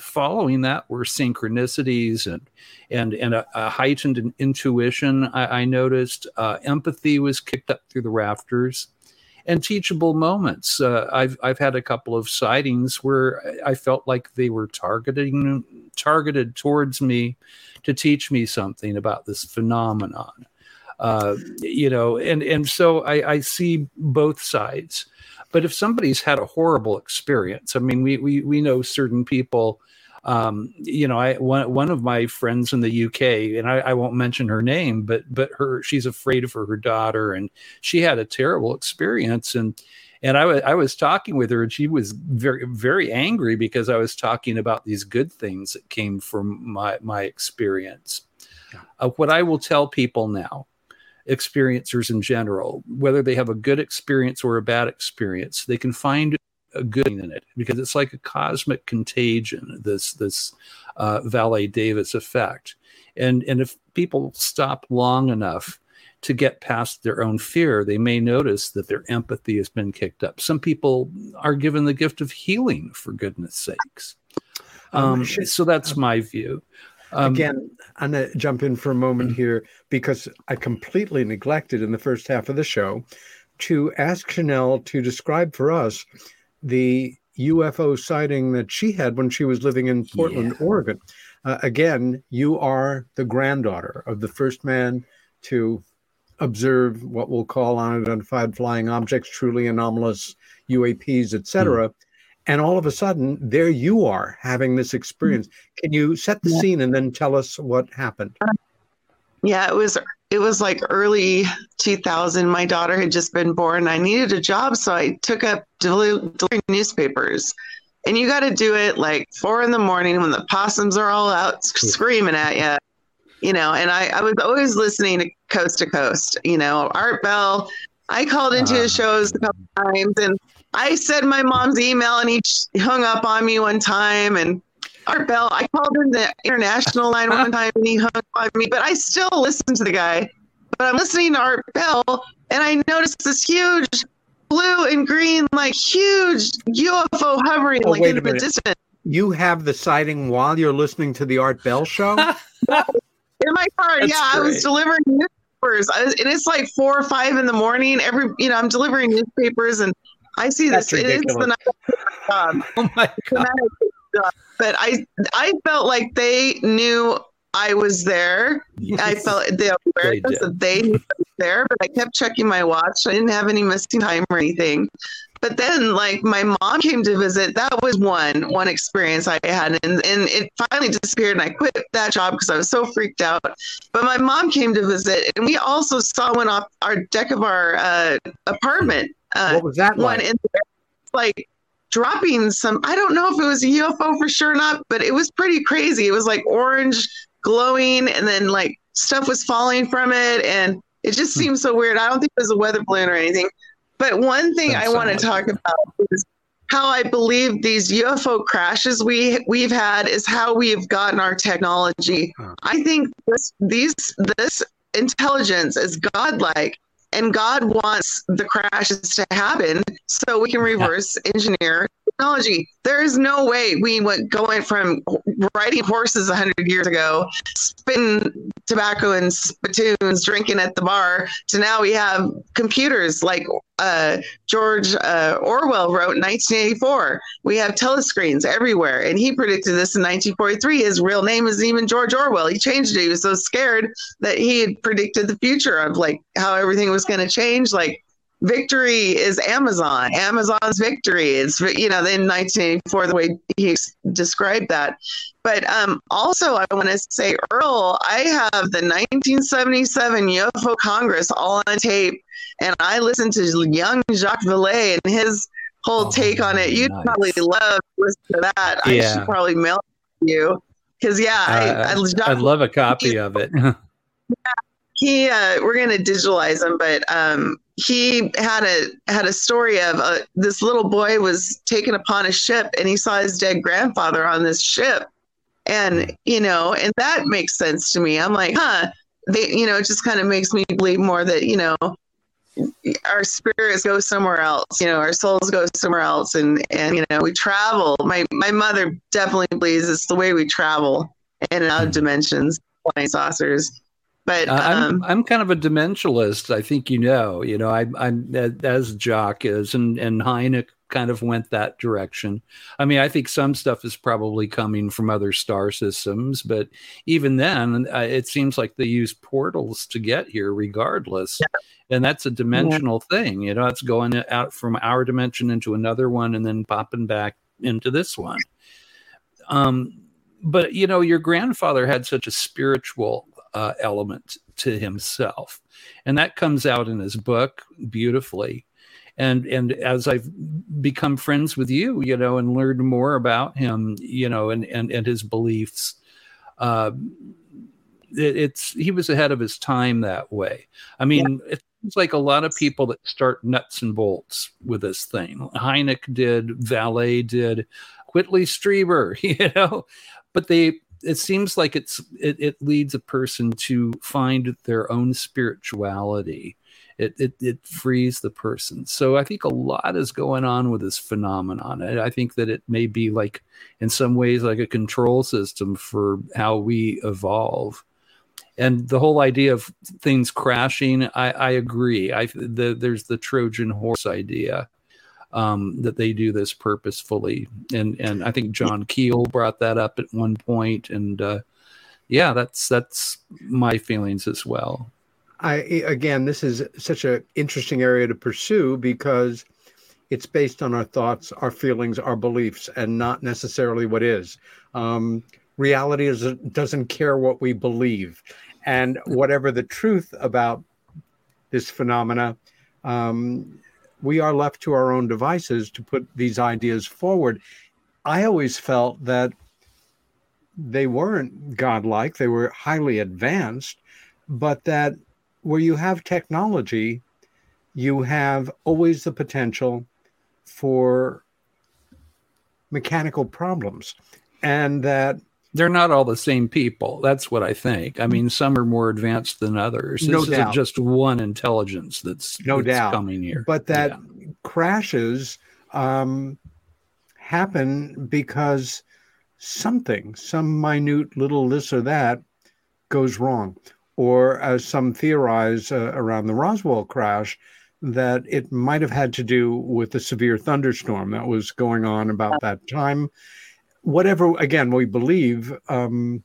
following that were synchronicities and and and a, a heightened intuition. I, I noticed uh, empathy was kicked up through the rafters, and teachable moments. Uh, I've I've had a couple of sightings where I felt like they were targeting targeted towards me to teach me something about this phenomenon. Uh, you know, and and so I, I see both sides. But if somebody's had a horrible experience, I mean, we we we know certain people. Um, you know, I one one of my friends in the UK, and I, I won't mention her name, but but her she's afraid for her daughter, and she had a terrible experience, and and I wa- I was talking with her, and she was very very angry because I was talking about these good things that came from my my experience. Uh, what I will tell people now, experiencers in general, whether they have a good experience or a bad experience, they can find a good thing in it because it's like a cosmic contagion. This this uh, Vallée Davis effect, and and if people stop long enough to get past their own fear, they may notice that their empathy has been kicked up. Some people are given the gift of healing, for goodness sakes. Um, Um, so that's my view. Um, Again, I'm going to jump in for a moment here because I completely neglected in the first half of the show to ask Shanelle to describe for us the UFO sighting that she had when she was living in Portland, Oregon. Uh, again, you are the granddaughter of the first man to observe what we'll call unidentified flying objects, truly anomalous UAPs, etc. And all of a sudden, there you are having this experience. Can you set the scene and then tell us what happened? Yeah, it was it was like early 2000. My daughter had just been born. I needed a job, so I took up deli- delivering newspapers. And you got to do it like four in the morning when the possums are all out hmm. screaming at you, you know. And I, I was always listening to Coast to Coast, you know, Art Bell. I called into his ah. shows a couple times, and I said my mom's email, and he hung up on me one time, and Art Bell. I called in the international line one uh-huh. time and he hung up on me, but I still listen to the guy. But I'm listening to Art Bell and I noticed this huge blue and green, like huge UFO hovering Oh, like in the distance. You have the sighting while you're listening to the Art Bell show? In my car, That's yeah, I was delivering newspapers. I was, and it's like four or five in the morning. Every, you know, I'm delivering newspapers and I see this. That's It is the night job. Oh my God. But I, I felt like they knew I was there. I felt the awareness that they knew I was there, but I kept checking my watch. I didn't have any missing time or anything. But then, like my mom came to visit. That was one one experience I had, and and it finally disappeared. And I quit that job because I was so freaked out. But my mom came to visit, and we also saw one off our deck of our uh, apartment. Uh, What was that one like? in there, like dropping some. I don't know if it was a UFO for sure or not, but it was pretty crazy. It was like orange, glowing, and then like stuff was falling from it, and it just Hmm. seemed so weird. I don't think it was a weather balloon or anything. But one thing Doesn't I want to talk about is how I believe these UFO crashes we we've had is how we've gotten our technology. I think this these this intelligence is godlike and God wants the crashes to happen so we can reverse engineer technology. There is no way we went going from riding horses 100 years ago, spitting tobacco and spittoons drinking at the bar to now we have computers like uh, George uh, Orwell wrote in 1984. We have telescreens everywhere. And he predicted this in 1943. His real name isn't even George Orwell. He changed it. He was so scared that he had predicted the future of like how everything was going to change. Like victory is Amazon. Amazon's victory. It's you know in 1984 the way he described that. But um, also I want to say, Earl, I have the 1977 UFO Congress all on tape, and I listened to young Jacques Vallée and his whole oh, take on it. You'd nice. probably love to listen to that. Yeah. I should probably mail it to you because yeah, uh, I, I would love a copy of it. yeah, he uh, we're gonna digitalize them, but um, he had a had a story of uh, this little boy was taken upon a ship and he saw his dead grandfather on this ship. And you know and that makes sense to me. I'm like huh they you know it just kind of makes me believe more that you know our spirits go somewhere else you know our souls go somewhere else. And and you know we travel. My my mother definitely believes it's the way we travel in and out of dimensions flying saucers but uh, I'm um, I'm kind of a dimensionalist. I think you know. You know, I, I'm as Jacques is, and and Hynek kind of went that direction. I mean, I think some stuff is probably coming from other star systems, but even then, uh, it seems like they use portals to get here, regardless. Yeah. And that's a dimensional yeah. thing. You know, it's going out from our dimension into another one, and then popping back into this one. Um, but you know, your grandfather had such a spiritual uh, element to himself, and that comes out in his book beautifully. And and as I've become friends with you, you know, and learned more about him, you know, and and and his beliefs, uh, it, it's he was ahead of his time that way. I mean, yeah. it's like a lot of people that start nuts and bolts with this thing. Hynek did, Vallée did, Whitley Strieber, you know, but they it seems like it's it, it leads a person to find their own spirituality. It, it it frees the person. So i think a lot is going on with this phenomenon. And i think that it may be like in some ways like a control system for how we evolve. And the whole idea of things crashing i i agree. I the, there's the trojan horse idea um, that they do this purposefully. And and I think John Keel brought that up at one point, and uh, yeah, that's that's my feelings as well. I again, this is such an interesting area to pursue because it's based on our thoughts, our feelings, our beliefs, and not necessarily what is. Um, reality is doesn't care what we believe, and whatever the truth about this phenomena, um, we are left to our own devices to put these ideas forward. I always felt that they weren't godlike, they were highly advanced, but that where you have technology, you have always the potential for mechanical problems. And that they're not all the same people. That's what I think. I mean, some are more advanced than others. No this doubt. just one intelligence that's no that's doubt coming here. But that yeah. crashes um, happen because something, some minute little this or that, goes wrong, or as some theorize uh, around the Roswell crash, that it might have had to do with the severe thunderstorm that was going on about that time whatever again we believe um,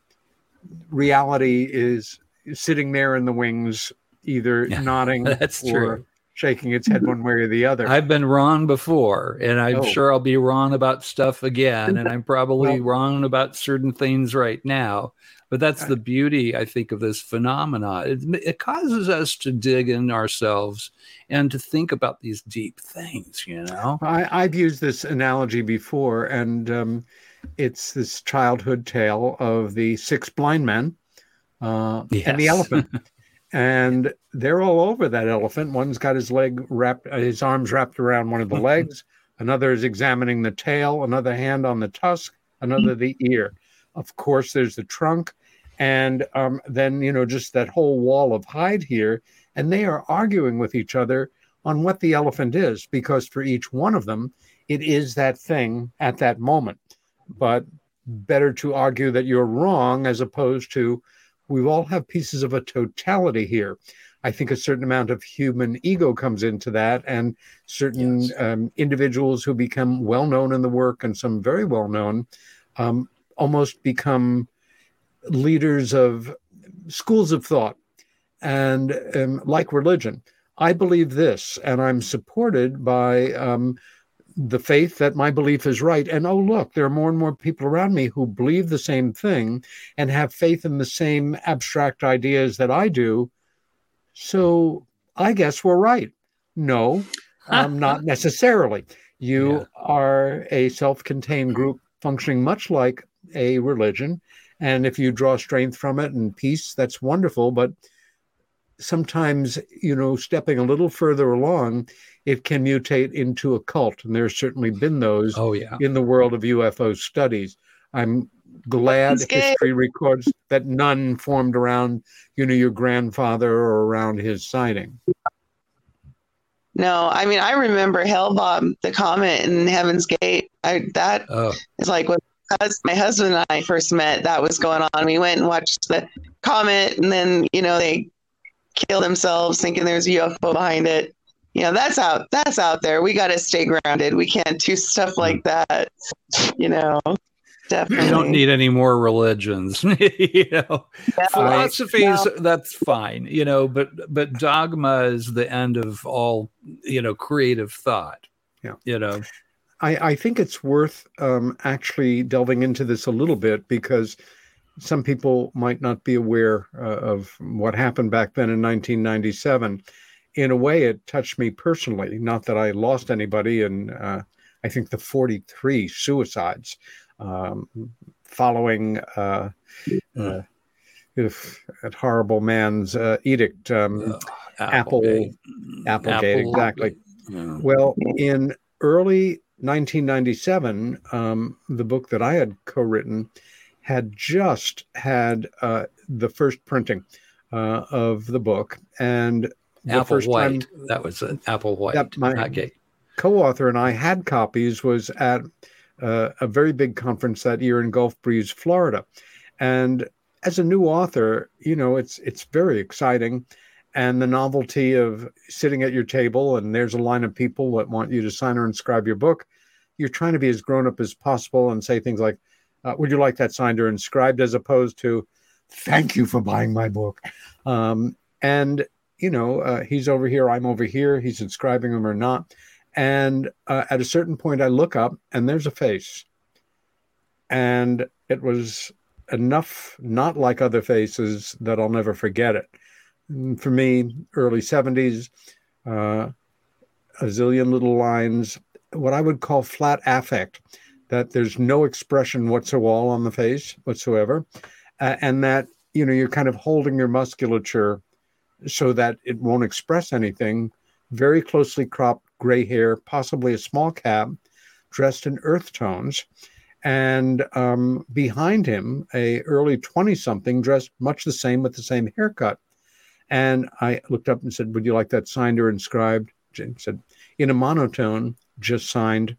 reality is sitting there in the wings either yeah, nodding that's or true. shaking its head one way or the other i've been wrong before and i'm oh. sure i'll be wrong about stuff again and i'm probably well, wrong about certain things right now but that's the beauty i think of this phenomenon it, it causes us to dig in ourselves and to think about these deep things you know I, have used this analogy before and um, it's this childhood tale of the six blind men uh, yes. and the elephant. and they're all over that elephant. One's got his leg wrapped, uh, his arms wrapped around one of the legs. Another is examining the tail. Another hand on the tusk. Another the ear. Of course, there's the trunk, and um, then you know just that whole wall of hide here. And they are arguing with each other on what the elephant is, because for each one of them, it is that thing at that moment but better to argue that you're wrong as opposed to we all have pieces of a totality here. I think a certain amount of human ego comes into that, and certain yes. um, individuals who become well known in the work and some very well known um, almost become leaders of schools of thought and um, like religion. I believe this, and I'm supported by um, the faith that my belief is right. And oh, look, there are more and more people around me who believe the same thing and have faith in the same abstract ideas that I do so I guess we're right. No, um, not necessarily. You yeah. are a self contained group functioning much like a religion. And if you draw strength from it and peace, that's wonderful. But sometimes, you know, stepping a little further along, it can mutate into a cult. And there's certainly been those oh, yeah. in the world of UFO studies. I'm glad history records that none formed around, you know, your grandfather or around his sighting. No, I mean I remember Hale-Bopp, the comet in Heaven's Gate. I that oh. is like when my husband and I first met. That was going on. We went and watched the comet, and then you know they killed themselves thinking there's a UFO behind it. You know that's out. That's out there. We got to stay grounded. We can't do stuff like that. You know. Definitely. We don't need any more religions. you know, yeah, philosophies right. that's fine. You know, but but dogma is the end of all. You know, creative thought. Yeah. You know, I I think it's worth um, actually delving into this a little bit because some people might not be aware uh, of what happened back then in 1997. In a way, it touched me personally. Not that I lost anybody, and uh, I think the 43 suicides um, following uh, uh, if, that horrible man's uh, edict, um, Applegate. Applegate, Apple, exactly. Yeah. Well, in early 1997, um, the book that I had co-written had just had uh, the first printing uh, of the book, and the Apple first White. Time, that was an Applewhite. That my co-author and I had copies was at uh, a very big conference that year in Gulf Breeze, Florida. And as a new author, you know, it's it's very exciting. And the novelty of sitting at your table and there's a line of people that want you to sign or inscribe your book. You're trying to be as grown up as possible and say things like, uh, "Would you like that signed or inscribed?" as opposed to, "Thank you for buying my book." Um, and you know, uh, he's over here, I'm over here. He's inscribing them or not. And uh, at a certain point, I look up and there's a face. And it was enough, not like other faces, that I'll never forget it. And for me, early 70s, uh, a zillion little lines, what I would call flat affect, that there's no expression whatsoever on the face whatsoever. Uh, and that, you know, you're kind of holding your musculature so that it won't express anything, very closely cropped gray hair, possibly a small cap, dressed in earth tones. And um, behind him, a early 20 something dressed much the same with the same haircut. And I looked up and said, Would you like that signed or inscribed? Jane said, In a monotone, just signed.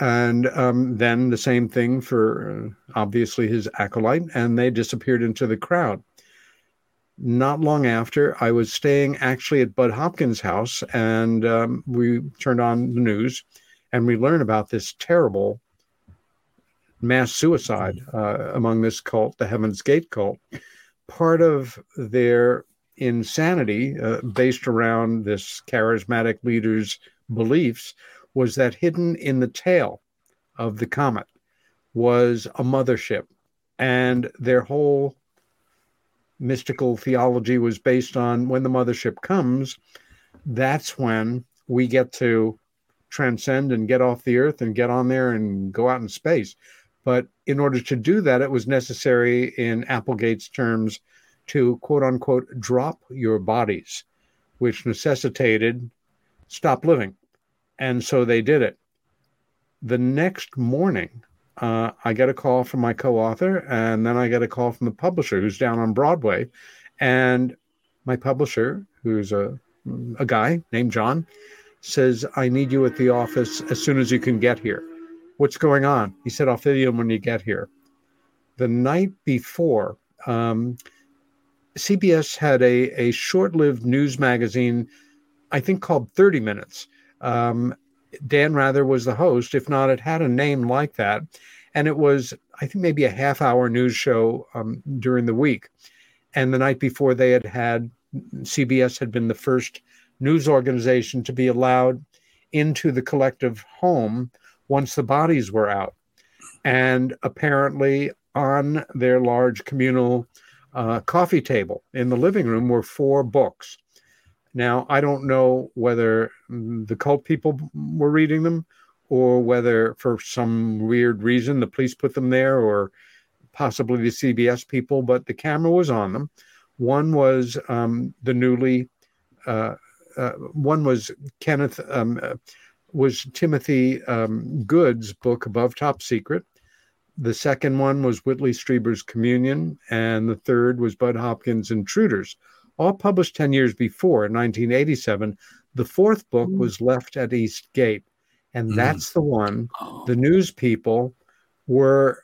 And um, then the same thing for uh, obviously his acolyte, and they disappeared into the crowd not long after, I was staying actually at Bud Hopkins' house, and um, we turned on the news, and we learned about this terrible mass suicide uh, among this cult, the Heaven's Gate cult. Part of their insanity, uh, based around this charismatic leader's beliefs, was that hidden in the tail of the comet was a mothership, and their whole mystical theology was based on when the mothership comes, that's when we get to transcend and get off the earth and get on there and go out in space. But in order to do that, it was necessary, in Applegate's terms, to quote unquote drop your bodies, which necessitated stop living. And so they did it. The next morning, uh, I get a call from my co-author, and then I get a call from the publisher who's down on Broadway, and my publisher, who's a a guy named John, says, "I need you at the office as soon as you can get here." What's going on? He said, "I'll fill you in when you get here." the night before, um, CBS had a, a short lived news magazine, I think called 30 Minutes. Um, Dan Rather was the host. If not, it had a name like that. And it was, I think, maybe a half hour news show um, during the week. And the night before, they had had CBS had been the first news organization to be allowed into the collective home once the bodies were out. And apparently, on their large communal uh, coffee table in the living room were four books. Now, I don't know whether the cult people were reading them or whether for some weird reason the police put them there or possibly the CBS people, but the camera was on them. One was um, the newly, uh, uh, one was Kenneth, um, uh, was Timothy um, Good's book, Above Top Secret. The second one was Whitley Strieber's Communion, and the third was Bud Hopkins' Intruders, all published 10 years before, in 1987. The fourth book was left at East Gate, and Mm. that's the one the news people were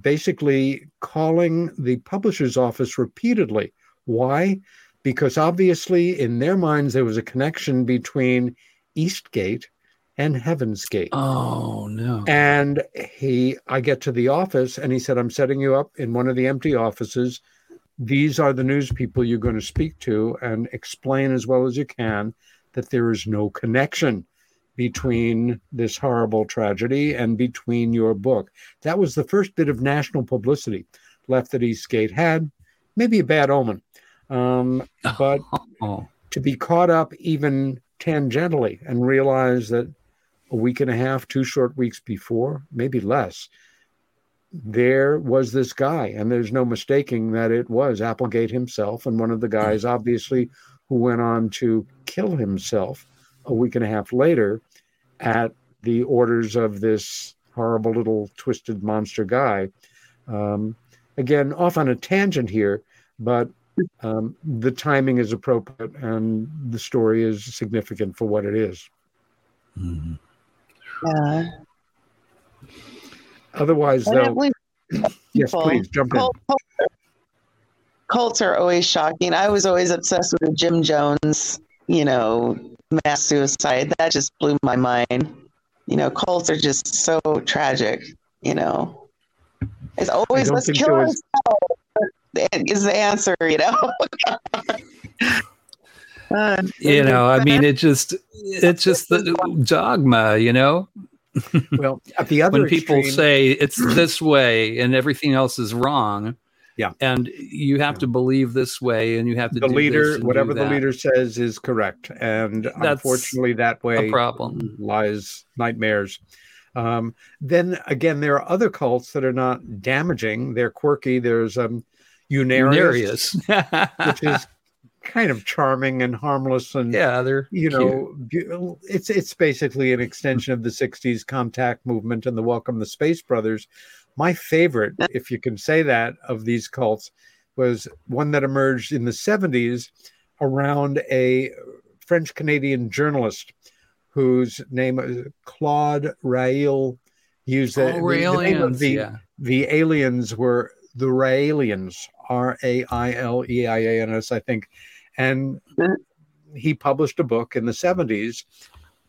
basically calling the publisher's office repeatedly. Why? Because obviously, in their minds, there was a connection between Eastgate and Heaven's Gate. Oh no. And he, I get to the office and he said, I'm setting you up in one of the empty offices. These are the news people you're going to speak to and explain as well as you can that there is no connection between this horrible tragedy and between your book. That was the first bit of national publicity Left at East Gate had. Maybe a bad omen. Um, but to be caught up even tangentially and realize that a week and a half, two short weeks before, maybe less, there was this guy, and there's no mistaking that it was Applegate himself, and one of the guys, obviously, who went on to kill himself a week and a half later at the orders of this horrible little twisted monster guy. Um, again, off on a tangent here, but um, the timing is appropriate and the story is significant for what it is. Yeah. Otherwise, I though, yes, please jump in. Cult- cults are- always shocking. I was always obsessed with Jim Jones, you know, mass suicide. That just blew my mind. You know, cults are just so tragic. You know, it's always let's kill there was- ourselves is the answer. You know. Uh, You know, I mean, it just it's just the dogma. You know, well, at the other when people extreme- say it's this way and everything else is wrong, yeah, and you have to believe this way, and you have to the do leader, this and do whatever the leader says, is correct, and That's unfortunately, that way a problem. lies nightmares. Um, then again, there are other cults that are not damaging; they're quirky. There's um, Unarius, which is kind of charming and harmless, and yeah, they're you know, bu- it's it's basically an extension of the '60s contact movement and the Welcome the Space Brothers. My favorite, if you can say that, of these cults was one that emerged in the '70s around a French Canadian journalist whose name is Claude Rael. Used the, Oh, the- the name of the yeah. the aliens were the Raelians, R A I L E I A N S, I think. And he published a book in the 70s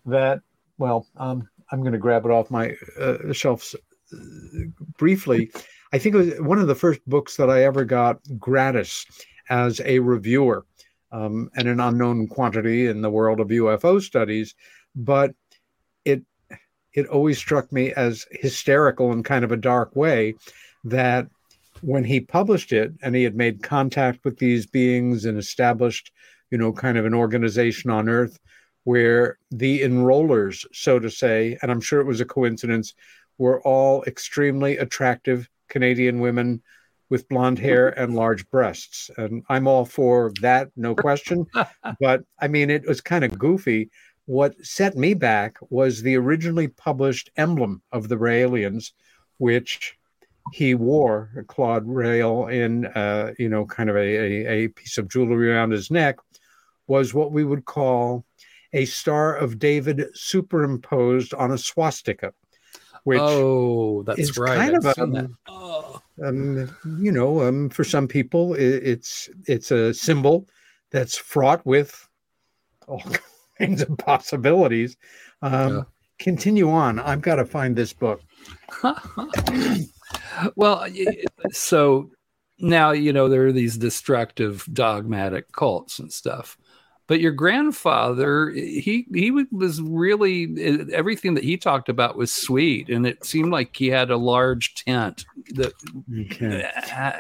that, well, um, I'm going to grab it off my uh, shelves briefly. I think it was one of the first books that I ever got gratis as a reviewer um, and an unknown quantity in the world of UFO studies. But it it always struck me as hysterical in kind of a dark way that when he published it and he had made contact with these beings and established, you know, kind of an organization on Earth where the enrollers, so to say, and I'm sure it was a coincidence, were all extremely attractive Canadian women with blonde hair and large breasts. And I'm all for that, no question. but I mean, it was kind of goofy. What set me back was the originally published emblem of the Raelians, which he wore, Claude Rael, in, uh, you know, kind of a, a, a piece of jewelry around his neck, was what we would call a Star of David superimposed on a swastika. Which oh, that's right. kind I've of that. um, you know, um, for some people, i it's it's a symbol that's fraught with all kinds of possibilities. Um, Yeah. Continue on. I've got to find this book. well, so now you know there are these destructive dogmatic cults and stuff. But your grandfather, he he was really everything that he talked about was sweet, and it seemed like he had a large tent. That uh,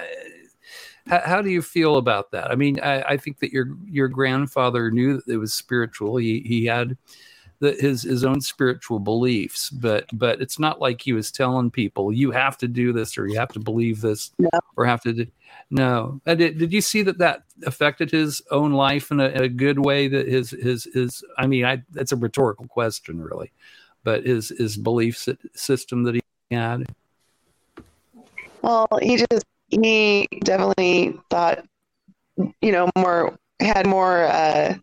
how, how do you feel about that? I mean, I, I think that your your grandfather knew that it was spiritual. He he had the, his his own spiritual beliefs, but but it's not like he was telling people you have to do this or you have to believe this or have to. Do, no, Uh, did, did you see that that affected his own life in a, in a good way? That his his his I mean, I that's a rhetorical question, really, but his his belief system that he had. Well, he just he definitely thought, you know, more had more. uh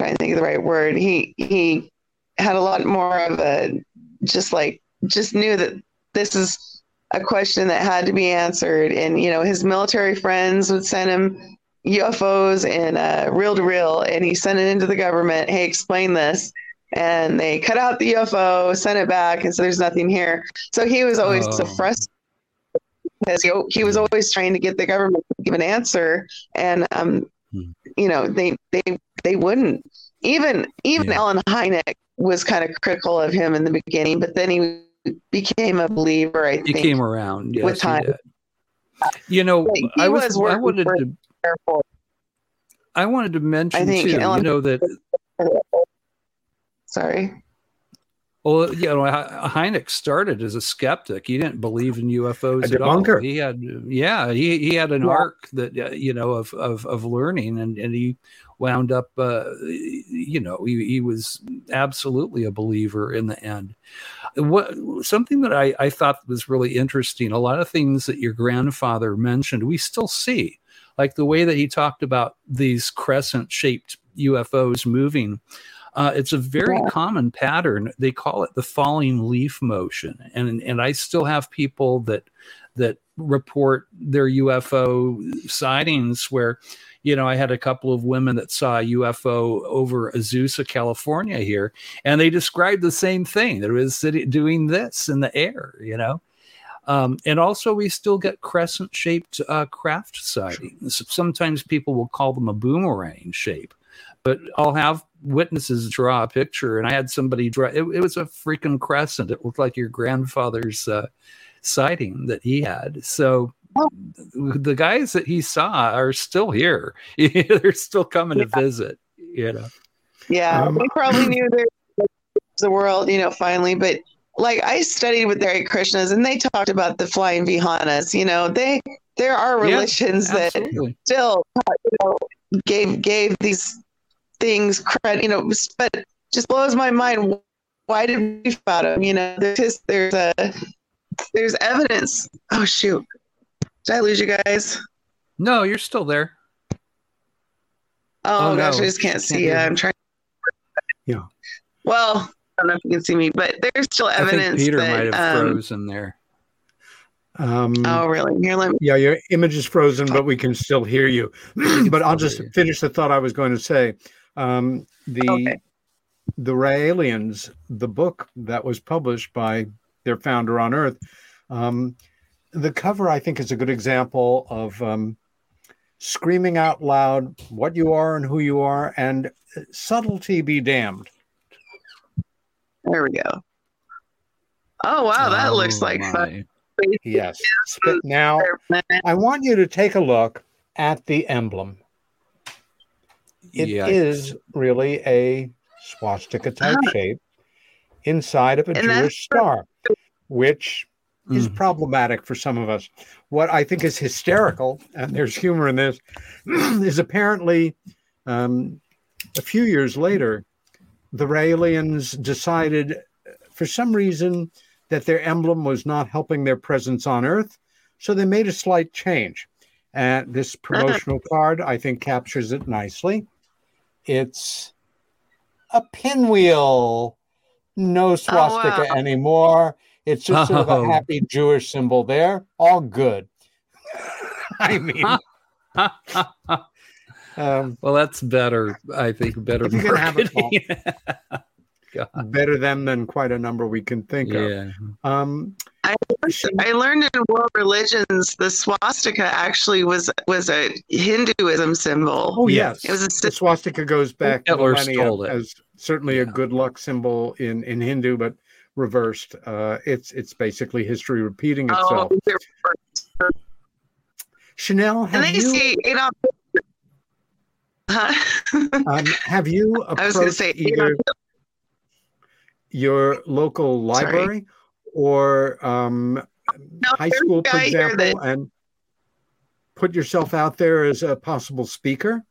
Trying to think of the right word. He he had a lot more of a just like just knew that this is a question that had to be answered, and you know, his military friends would send him UFOs and uh, reel to reel, and he sent it into the government. Hey, explain this. And they cut out the UFO, sent it back, and so there's nothing here. So he was always so Oh. frustrated because he, he was always trying to get the government to give an answer and um you know they they they wouldn't even even Allen Hynek was kind of critical of him in the beginning but then he became a believer I think He think came around yes, with time. You know, But I was, was I wanted to Air Force. I wanted to mention think too. Allen- you know that sorry Well, you know, He- Hynek started as a skeptic. He didn't believe in UFOs A at all. He had, yeah, he he had an Yeah. arc that uh, you know of of of learning, and and he wound up, uh, you know, he he was absolutely a believer in the end. What something that I I thought was really interesting. A lot of things that your grandfather mentioned, we still see, like the way that he talked about these crescent shaped UFOs moving. Uh, it's a very common pattern. They call it the falling leaf motion, and and I still have people that that report their UFO sightings where, you know, I had a couple of women that saw a UFO over Azusa, California here, and they described the same thing. That it was sitting, doing this in the air, you know. Um, and also, we still get crescent shaped uh, craft sightings. Sometimes people will call them a boomerang shape but I'll have witnesses draw a picture. And I had somebody draw it, it was a freaking crescent. It looked like your grandfather's uh, sighting that he had. So the guys that he saw are still here. They're still coming to visit, you know. Yeah, Um, they probably knew the world, you know, finally. But like I studied with the Hare Krishnas, and they talked about the flying vimanas. You know, they there are Yeah, religions that still, you know, gave gave these things credit. You know, but just blows my mind. Why did we about them? You know, there's there's a there's evidence. Oh shoot, did I lose you guys? No, you're still there. Oh, Oh, gosh, no, I just can't can't see. you. you. I'm trying. Yeah. Well, I don't know if you can see me, but there's still I think evidence Peter that. might have um, frozen there. Um, oh, really? Here, let me. Yeah, your image is frozen, but we can still hear you. but I'll just finish the thought I was going to say. Um, the the Raelians, the book that was published by their founder on Earth, um, the cover I think is a good example of um, screaming out loud what you are and who you are, and subtlety be damned. There we go. Oh wow, that looks like fun. Yes. Now I want you to take a look at the emblem. It is Yikes. really a swastika type shape inside of a And Jewish star, which is Mm. problematic for some of us. What I think is hysterical, and there's humor in this, is apparently um, a few years later, the Raelians decided for some reason that their emblem was not helping their presence on Earth, so they made a slight change. And this promotional card, I think, captures it nicely. It's a pinwheel, no swastika wow. anymore. It's just sort of Oh. a happy Jewish symbol there. All good. I mean, um, well, that's better. I think better. If you're gonna have a marketing. call, better them than quite a number we can think Yeah. of. Um, I, I learned in world religions the swastika actually was was a Hinduism symbol. Oh yes, it was a the swastika goes back Hitler millennia stole it. as certainly a good luck symbol in in Hindu, but reversed. Uh, it's it's basically history repeating Oh, itself. Shanelle, and have they you say. Huh? um, have you I was approached say either your local library or um, high school, for example, and put yourself out there as a possible speaker?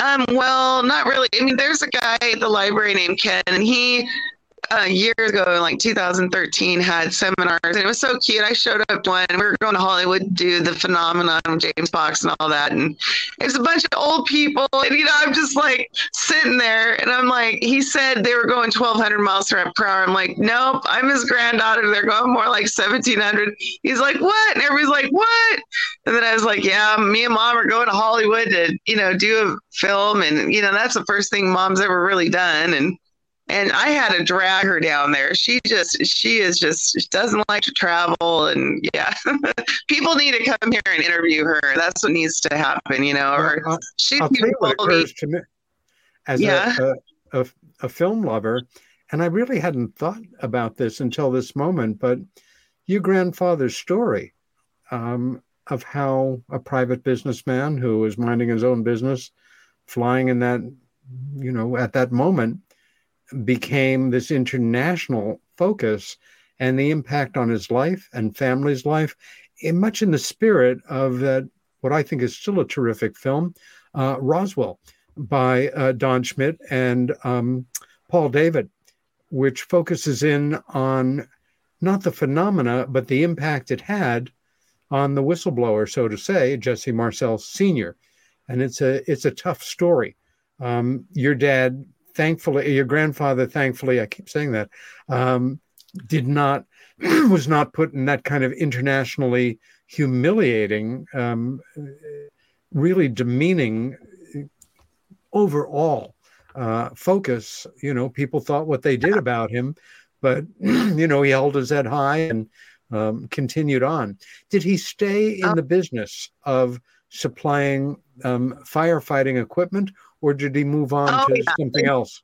Um, well, not really. I mean, there's a guy at the library named Ken, and he uh, years ago, like 2013, had seminars, and it was so cute. I showed up one, we were going to Hollywood to do the phenomenon of James Fox and all that, and it's a bunch of old people, and you know, I'm just like sitting there, and I'm like, he said they were going 1,200 miles per hour. I'm like, nope, I'm his granddaughter. They're going more like 1,700. He's like, what? And everybody's like, what? And then I was like, yeah, me and mom are going to Hollywood to, you know, do a film. And, you know, that's the first thing mom's ever really done. And, and I had to drag her down there. She just, she is just, she doesn't like to travel. And yeah, people need to come here and interview her. That's what needs to happen, you know, or I'll, she I'll tell you what occurs to me as Yeah. a, a, a, a film lover, and I really hadn't thought about this until this moment, but your grandfather's story um, of how a private businessman who was minding his own business, flying in that, you know, at that moment, became this international focus and the impact on his life and family's life, in much in the spirit of that, what I think is still a terrific film, uh, Roswell by uh, Don Schmitt and um, Paul David, which focuses in on not the phenomena, but the impact it had on the whistleblower, so to say, Jesse Marcel Sr. And it's a it's a tough story. Um, your dad, thankfully, your grandfather, thankfully, I keep saying that, um, did not was not put in that kind of internationally humiliating, um, really demeaning overall uh, focus. You know, people thought what they did about him, but you know, he held his head high and um, continued on. Did he stay in the business of supplying um, firefighting equipment, or did he move on Oh, to yeah. something else?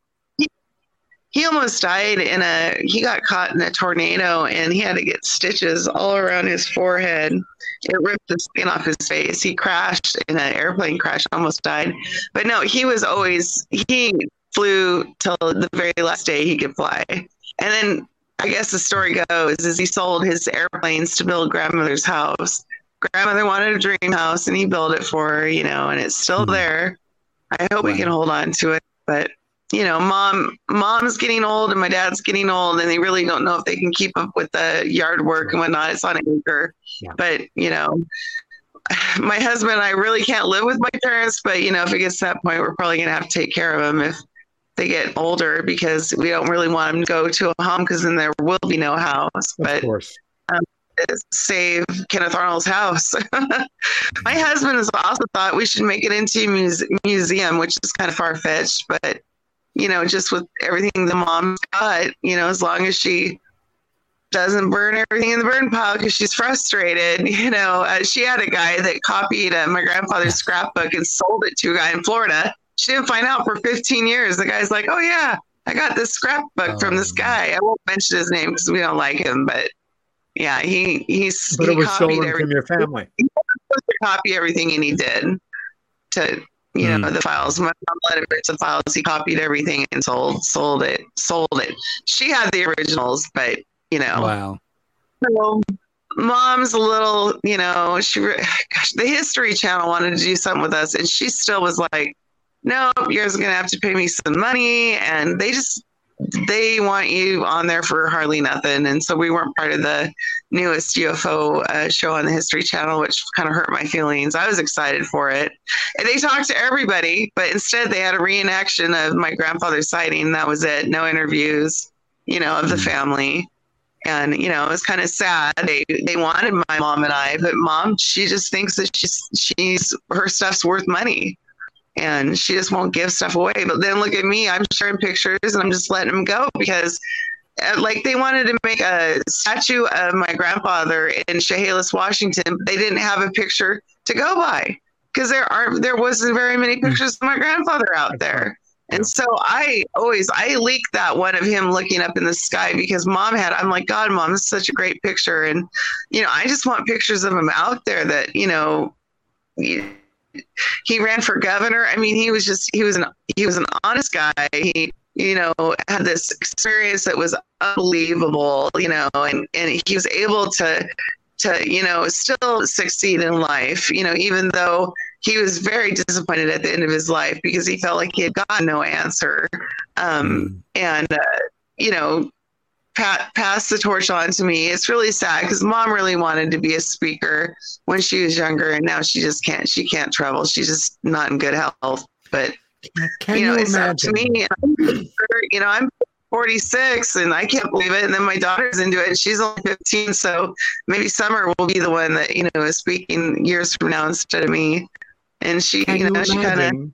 he almost died in a he got caught in a tornado and he had to get stitches all around his forehead. It ripped the skin off his face. He crashed in an airplane crash almost died. But no he was always he flew till the very last day he could fly. And then i guess the story goes is he sold his airplanes to build grandmother's house. Grandmother wanted a dream house and he built it for her you know and it's still hmm. there i hope we can hold on to it but you know, mom, mom's getting old and my dad's getting old, and they really don't know if they can keep up with the yard work and whatnot. It's on acre, but you know, my husband and I really can't live with my parents. But you know, if it gets to that point, we're probably gonna have to take care of them if they get older because we don't really want them to go to a home because then there will be no house. But of course. um, save Kenneth Arnold's house. My husband has also thought we should make it into a muse- museum, which is kind of far fetched, but you know, just with everything the mom's got, you know, as long as she doesn't burn everything in the burn pile because she's frustrated, you know, uh, she had a guy that copied uh, my grandfather's scrapbook and sold it to a guy in Florida. She didn't find out for 15 years. The guy's like, oh, yeah, I got this scrapbook from this guy. I won't mention his name because we don't like him, but yeah, he he's But he it was stolen every- from your family. He was supposed to copy everything, and he did to you know Mm. the files. My mom let him the files. He copied everything and sold sold it sold it. She had the originals, but you know, Wow. so mom's a little, you know, she, gosh, the History Channel wanted to do something with us, and she still was like, no, you're going to have to pay me some money. And they just, they want you on there for hardly nothing. And so we weren't part of the newest UFO uh, show on the History Channel, which kind of hurt my feelings. I was excited for it. And they talked to everybody, but instead they had a reenaction of my grandfather's sighting. That was it. No interviews, you know, of the family And you know, it was kind of sad. They they wanted my mom and I, but mom, she just thinks that she's she's her stuff's worth money, and she just won't give stuff away. But then look at me, I'm sharing pictures and I'm just letting them go because uh, like they wanted to make a statue of my grandfather in Chehalis, Washington. But they didn't have a picture to go by because there aren't there wasn't very many pictures of my grandfather out there. And so I always I leaked that one of him looking up in the sky because mom had I'm like God mom this is such a great picture and you know I just want pictures of him out there that you know he ran for governor. I mean he was just he was an he was an honest guy. He you know had this experience that was unbelievable you know and and he was able to to you know still succeed in life you know even though he was very disappointed at the end of his life because he felt like he had gotten no answer. Um, and, uh, you know, pat, pass the torch on to me. It's really sad because mom really wanted to be a speaker when she was younger, and now she just can't. She can't travel. She's just not in good health. But Can you know, you it's up to me. You know, I'm 46 and I can't believe it. And then my daughter's into it, and she's only 15. So maybe Summer will be the one that you know is speaking years from now instead of me. And she, Can you know, you she kind of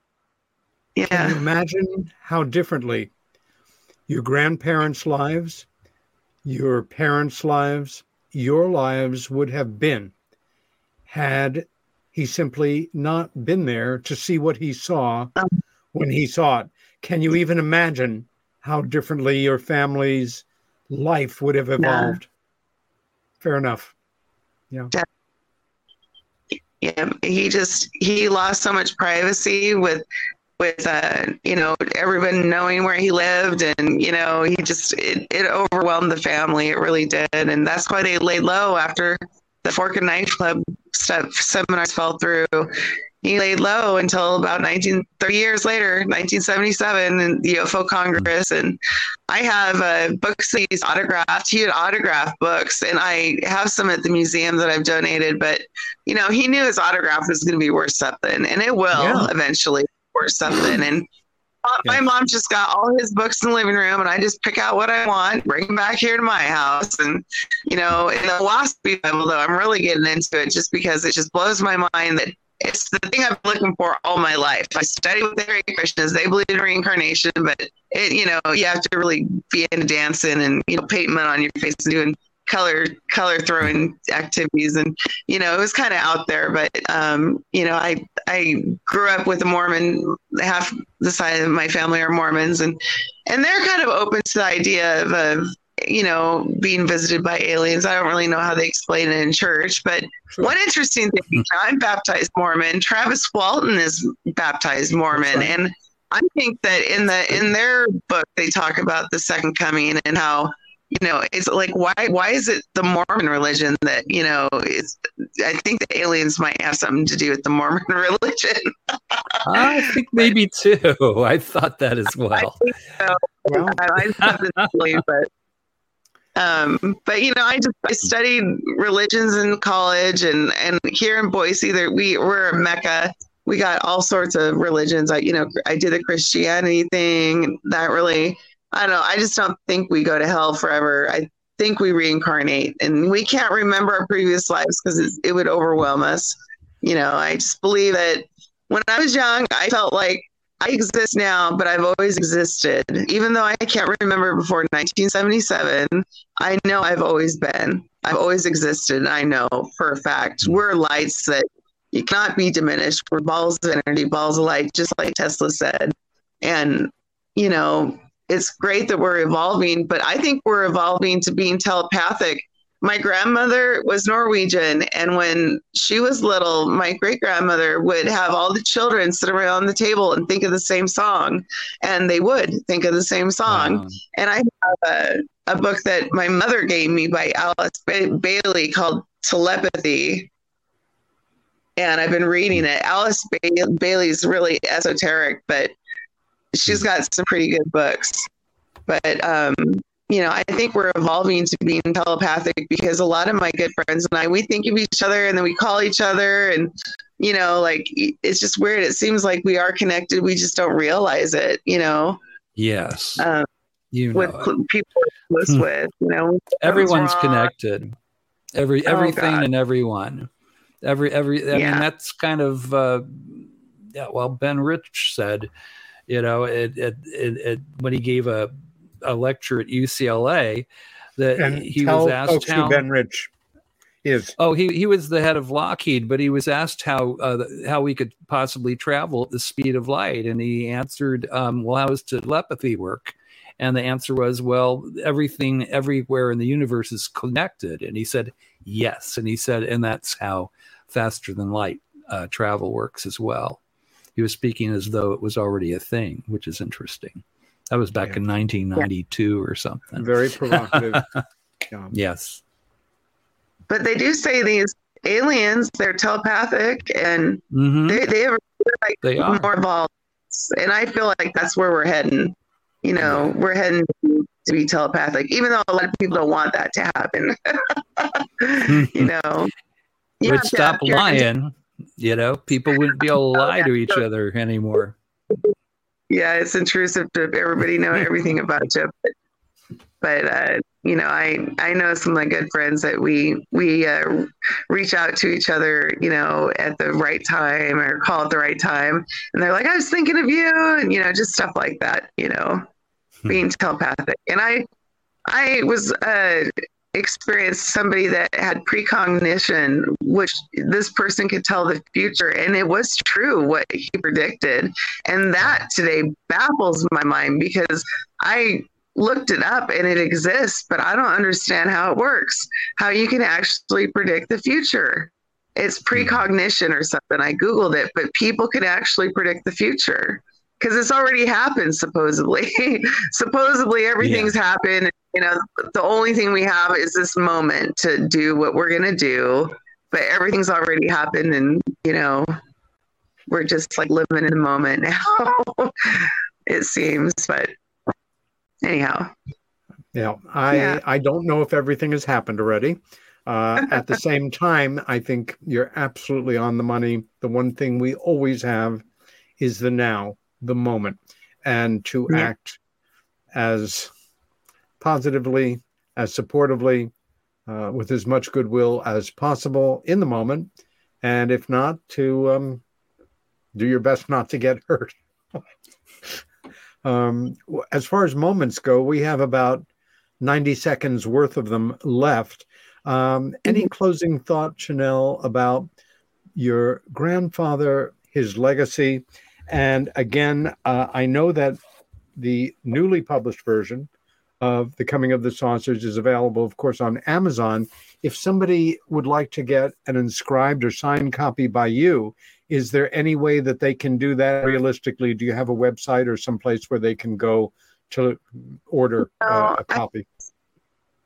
yeah. Can you imagine how differently your grandparents' lives, your parents' lives, your lives would have been had he simply not been there to see what he saw when he saw it? Can you even imagine how differently your family's life would have evolved? Fair enough. Yeah. yeah he just he lost so much privacy with with uh you know everyone knowing where he lived and you know he just it, it overwhelmed the family. It really did. And that's why they laid low after the fork and knife club stuff seminars fell through. He laid low until about 19 30 years later 1977 in the ufo congress. And i have uh, books that he's autographed. He had autographed books and i have some at the museum that i've donated. But you know he knew his autograph was going to be worth something and it will Yeah. eventually worth something and uh, my mom just got all his books in the living room and i just pick out what i want bring them back here to my house and you know in the Oahspe bible though i'm really getting into it just because it just blows my mind that it's the thing I've been looking for all my life. I study with the Hare Krishnas. They believe in reincarnation, but it, you know, you have to really be into dancing and you know, painting on your face and doing color color throwing activities and you know it was kind of out there but um you know i i grew up with a mormon half the side of my family are mormons and and they're kind of open to the idea of, of you know being visited by aliens. I don't really know how they explain it in church but one interesting thing i'm baptized mormon. Travis walton is baptized mormon. And i think that in the in their book they talk about the second coming and how you know it's like why why is it the mormon religion that you know is i think the aliens might have something to do with the mormon religion I think maybe too. I thought that as well. so I, I just this feeling, but um, but you know, I just I studied religions in college, and and here in Boise, there we we're a mecca. We got all sorts of religions. I you know I did the Christianity thing. That really I don't know. I just don't think we go to hell forever. I think we reincarnate, and we can't remember our previous lives because it, would overwhelm us. You know, I just believe that when I was young, I felt like I exist now, but I've always existed. Even though I can't remember before 1977, I know I've always been. I've always existed. I know for a fact. We're lights that you cannot be diminished. We're balls of energy, balls of light, just like Tesla said. And, you know, it's great that we're evolving, but I think we're evolving to being telepathic. My grandmother was Norwegian, and when she was little, my great grandmother would have all the children sit around the table and think of the same song, and they would think of the same song. And I have a, a book that my mother gave me by Alice ba- Bailey called Telepathy, and I've been reading it. Alice ba- Bailey's really esoteric, but she's got some pretty good books. But um, you know, I think we're evolving to being telepathic because a lot of my good friends and I, we think of each other and then we call each other and, you know, like it's just weird. It seems like we are connected. We just don't realize it, you know? Yes. Um, You with know cl- people close Hmm. with. You know, everyone's connected every Oh, everything God. and everyone every every i mean that's kind of uh yeah well ben rich said you know it it, it, it when he gave a a lecture at ucla that And he was asked how Ben Rich is. Oh, he, he was the head of Lockheed, but he was asked how uh, how we could possibly travel at the speed of light, and he answered, um, "Well, how does telepathy work?" And the answer was, "Well, everything everywhere in the universe is connected." And he said, "Yes," and he said, "And that's how faster than light uh, travel works as well." He was speaking as though it was already a thing, which is interesting. That was back in 1992 or something. Very provocative. Yeah. yes. but they do say these aliens they're telepathic and Mhm. they they have like They are. more evolved, and I feel like that's where we're heading. You know, we're heading to be telepathic, even though a lot of people don't want that to happen. you know, You would stop have your- lying. You know, people wouldn't be able to lie to each other anymore. yeah, it's intrusive to everybody know everything about you. But, but uh, you know, I I know some of my good friends that we we uh, reach out to each other, you know, at the right time or call at the right time, and they're like, I was thinking of you, and you know, just stuff like that. You know, being telepathic, and I I was uh, experienced somebody that had precognition, which this person could tell the future, and it was true what he predicted. And that today baffles my mind because I looked it up and it exists, but I don't understand how it works, how you can actually predict the future. It's hmm. precognition or something. I Googled it, but people can actually predict the future because it's already happened supposedly supposedly everything's happened you know the only thing we have is this moment to do what we're going to do but everything's already happened and you know we're just like living in the moment now it seems but anyhow Yeah, I Yeah. I don't know if everything has happened already. Uh, at the same time, I think you're absolutely on the money. The one thing we always have is the now, the moment, and to Yeah. act as positively, as supportively, uh, with as much goodwill as possible in the moment, and if not, to um, do your best not to get hurt. um, as far as moments go, we have about 90 seconds worth of them left. Um, any closing thought, Shanelle, about your grandfather, his legacy? And again, uh, I know that the newly published version of The Coming of the Saucers is available, of course, on Amazon. If somebody would like to get an inscribed or signed copy by you, is there any way that they can do that realistically? Do you have a website or someplace where they can go to order uh, a copy?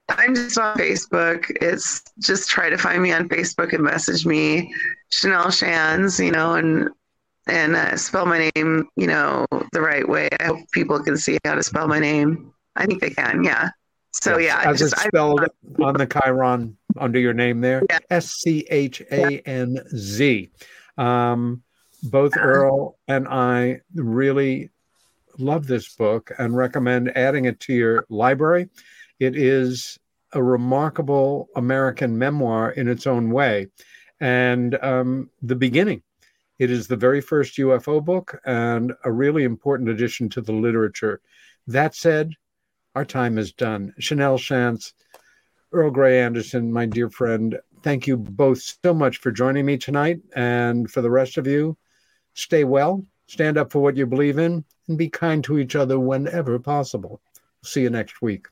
i'm just on facebook it's just try to find me on facebook and message me Shanelle Schanz you know and and uh, spell my name you know the right way i hope people can see how to spell my name i think they can yeah so Yes, yeah as just, it's I- spelled on the chyron under your name there, S C H A N Z. Um, both Earl and I really love this book and recommend adding it to your library. It is a remarkable American memoir in its own way, and um, the beginning. It is the very first UFO book and a really important addition to the literature. That said, our time is done. Shanelle Schanz, Earl Grey Anderson, my dear friend, thank you both so much for joining me tonight. And for the rest of you, stay well, stand up for what you believe in, and be kind to each other whenever possible. See you next week.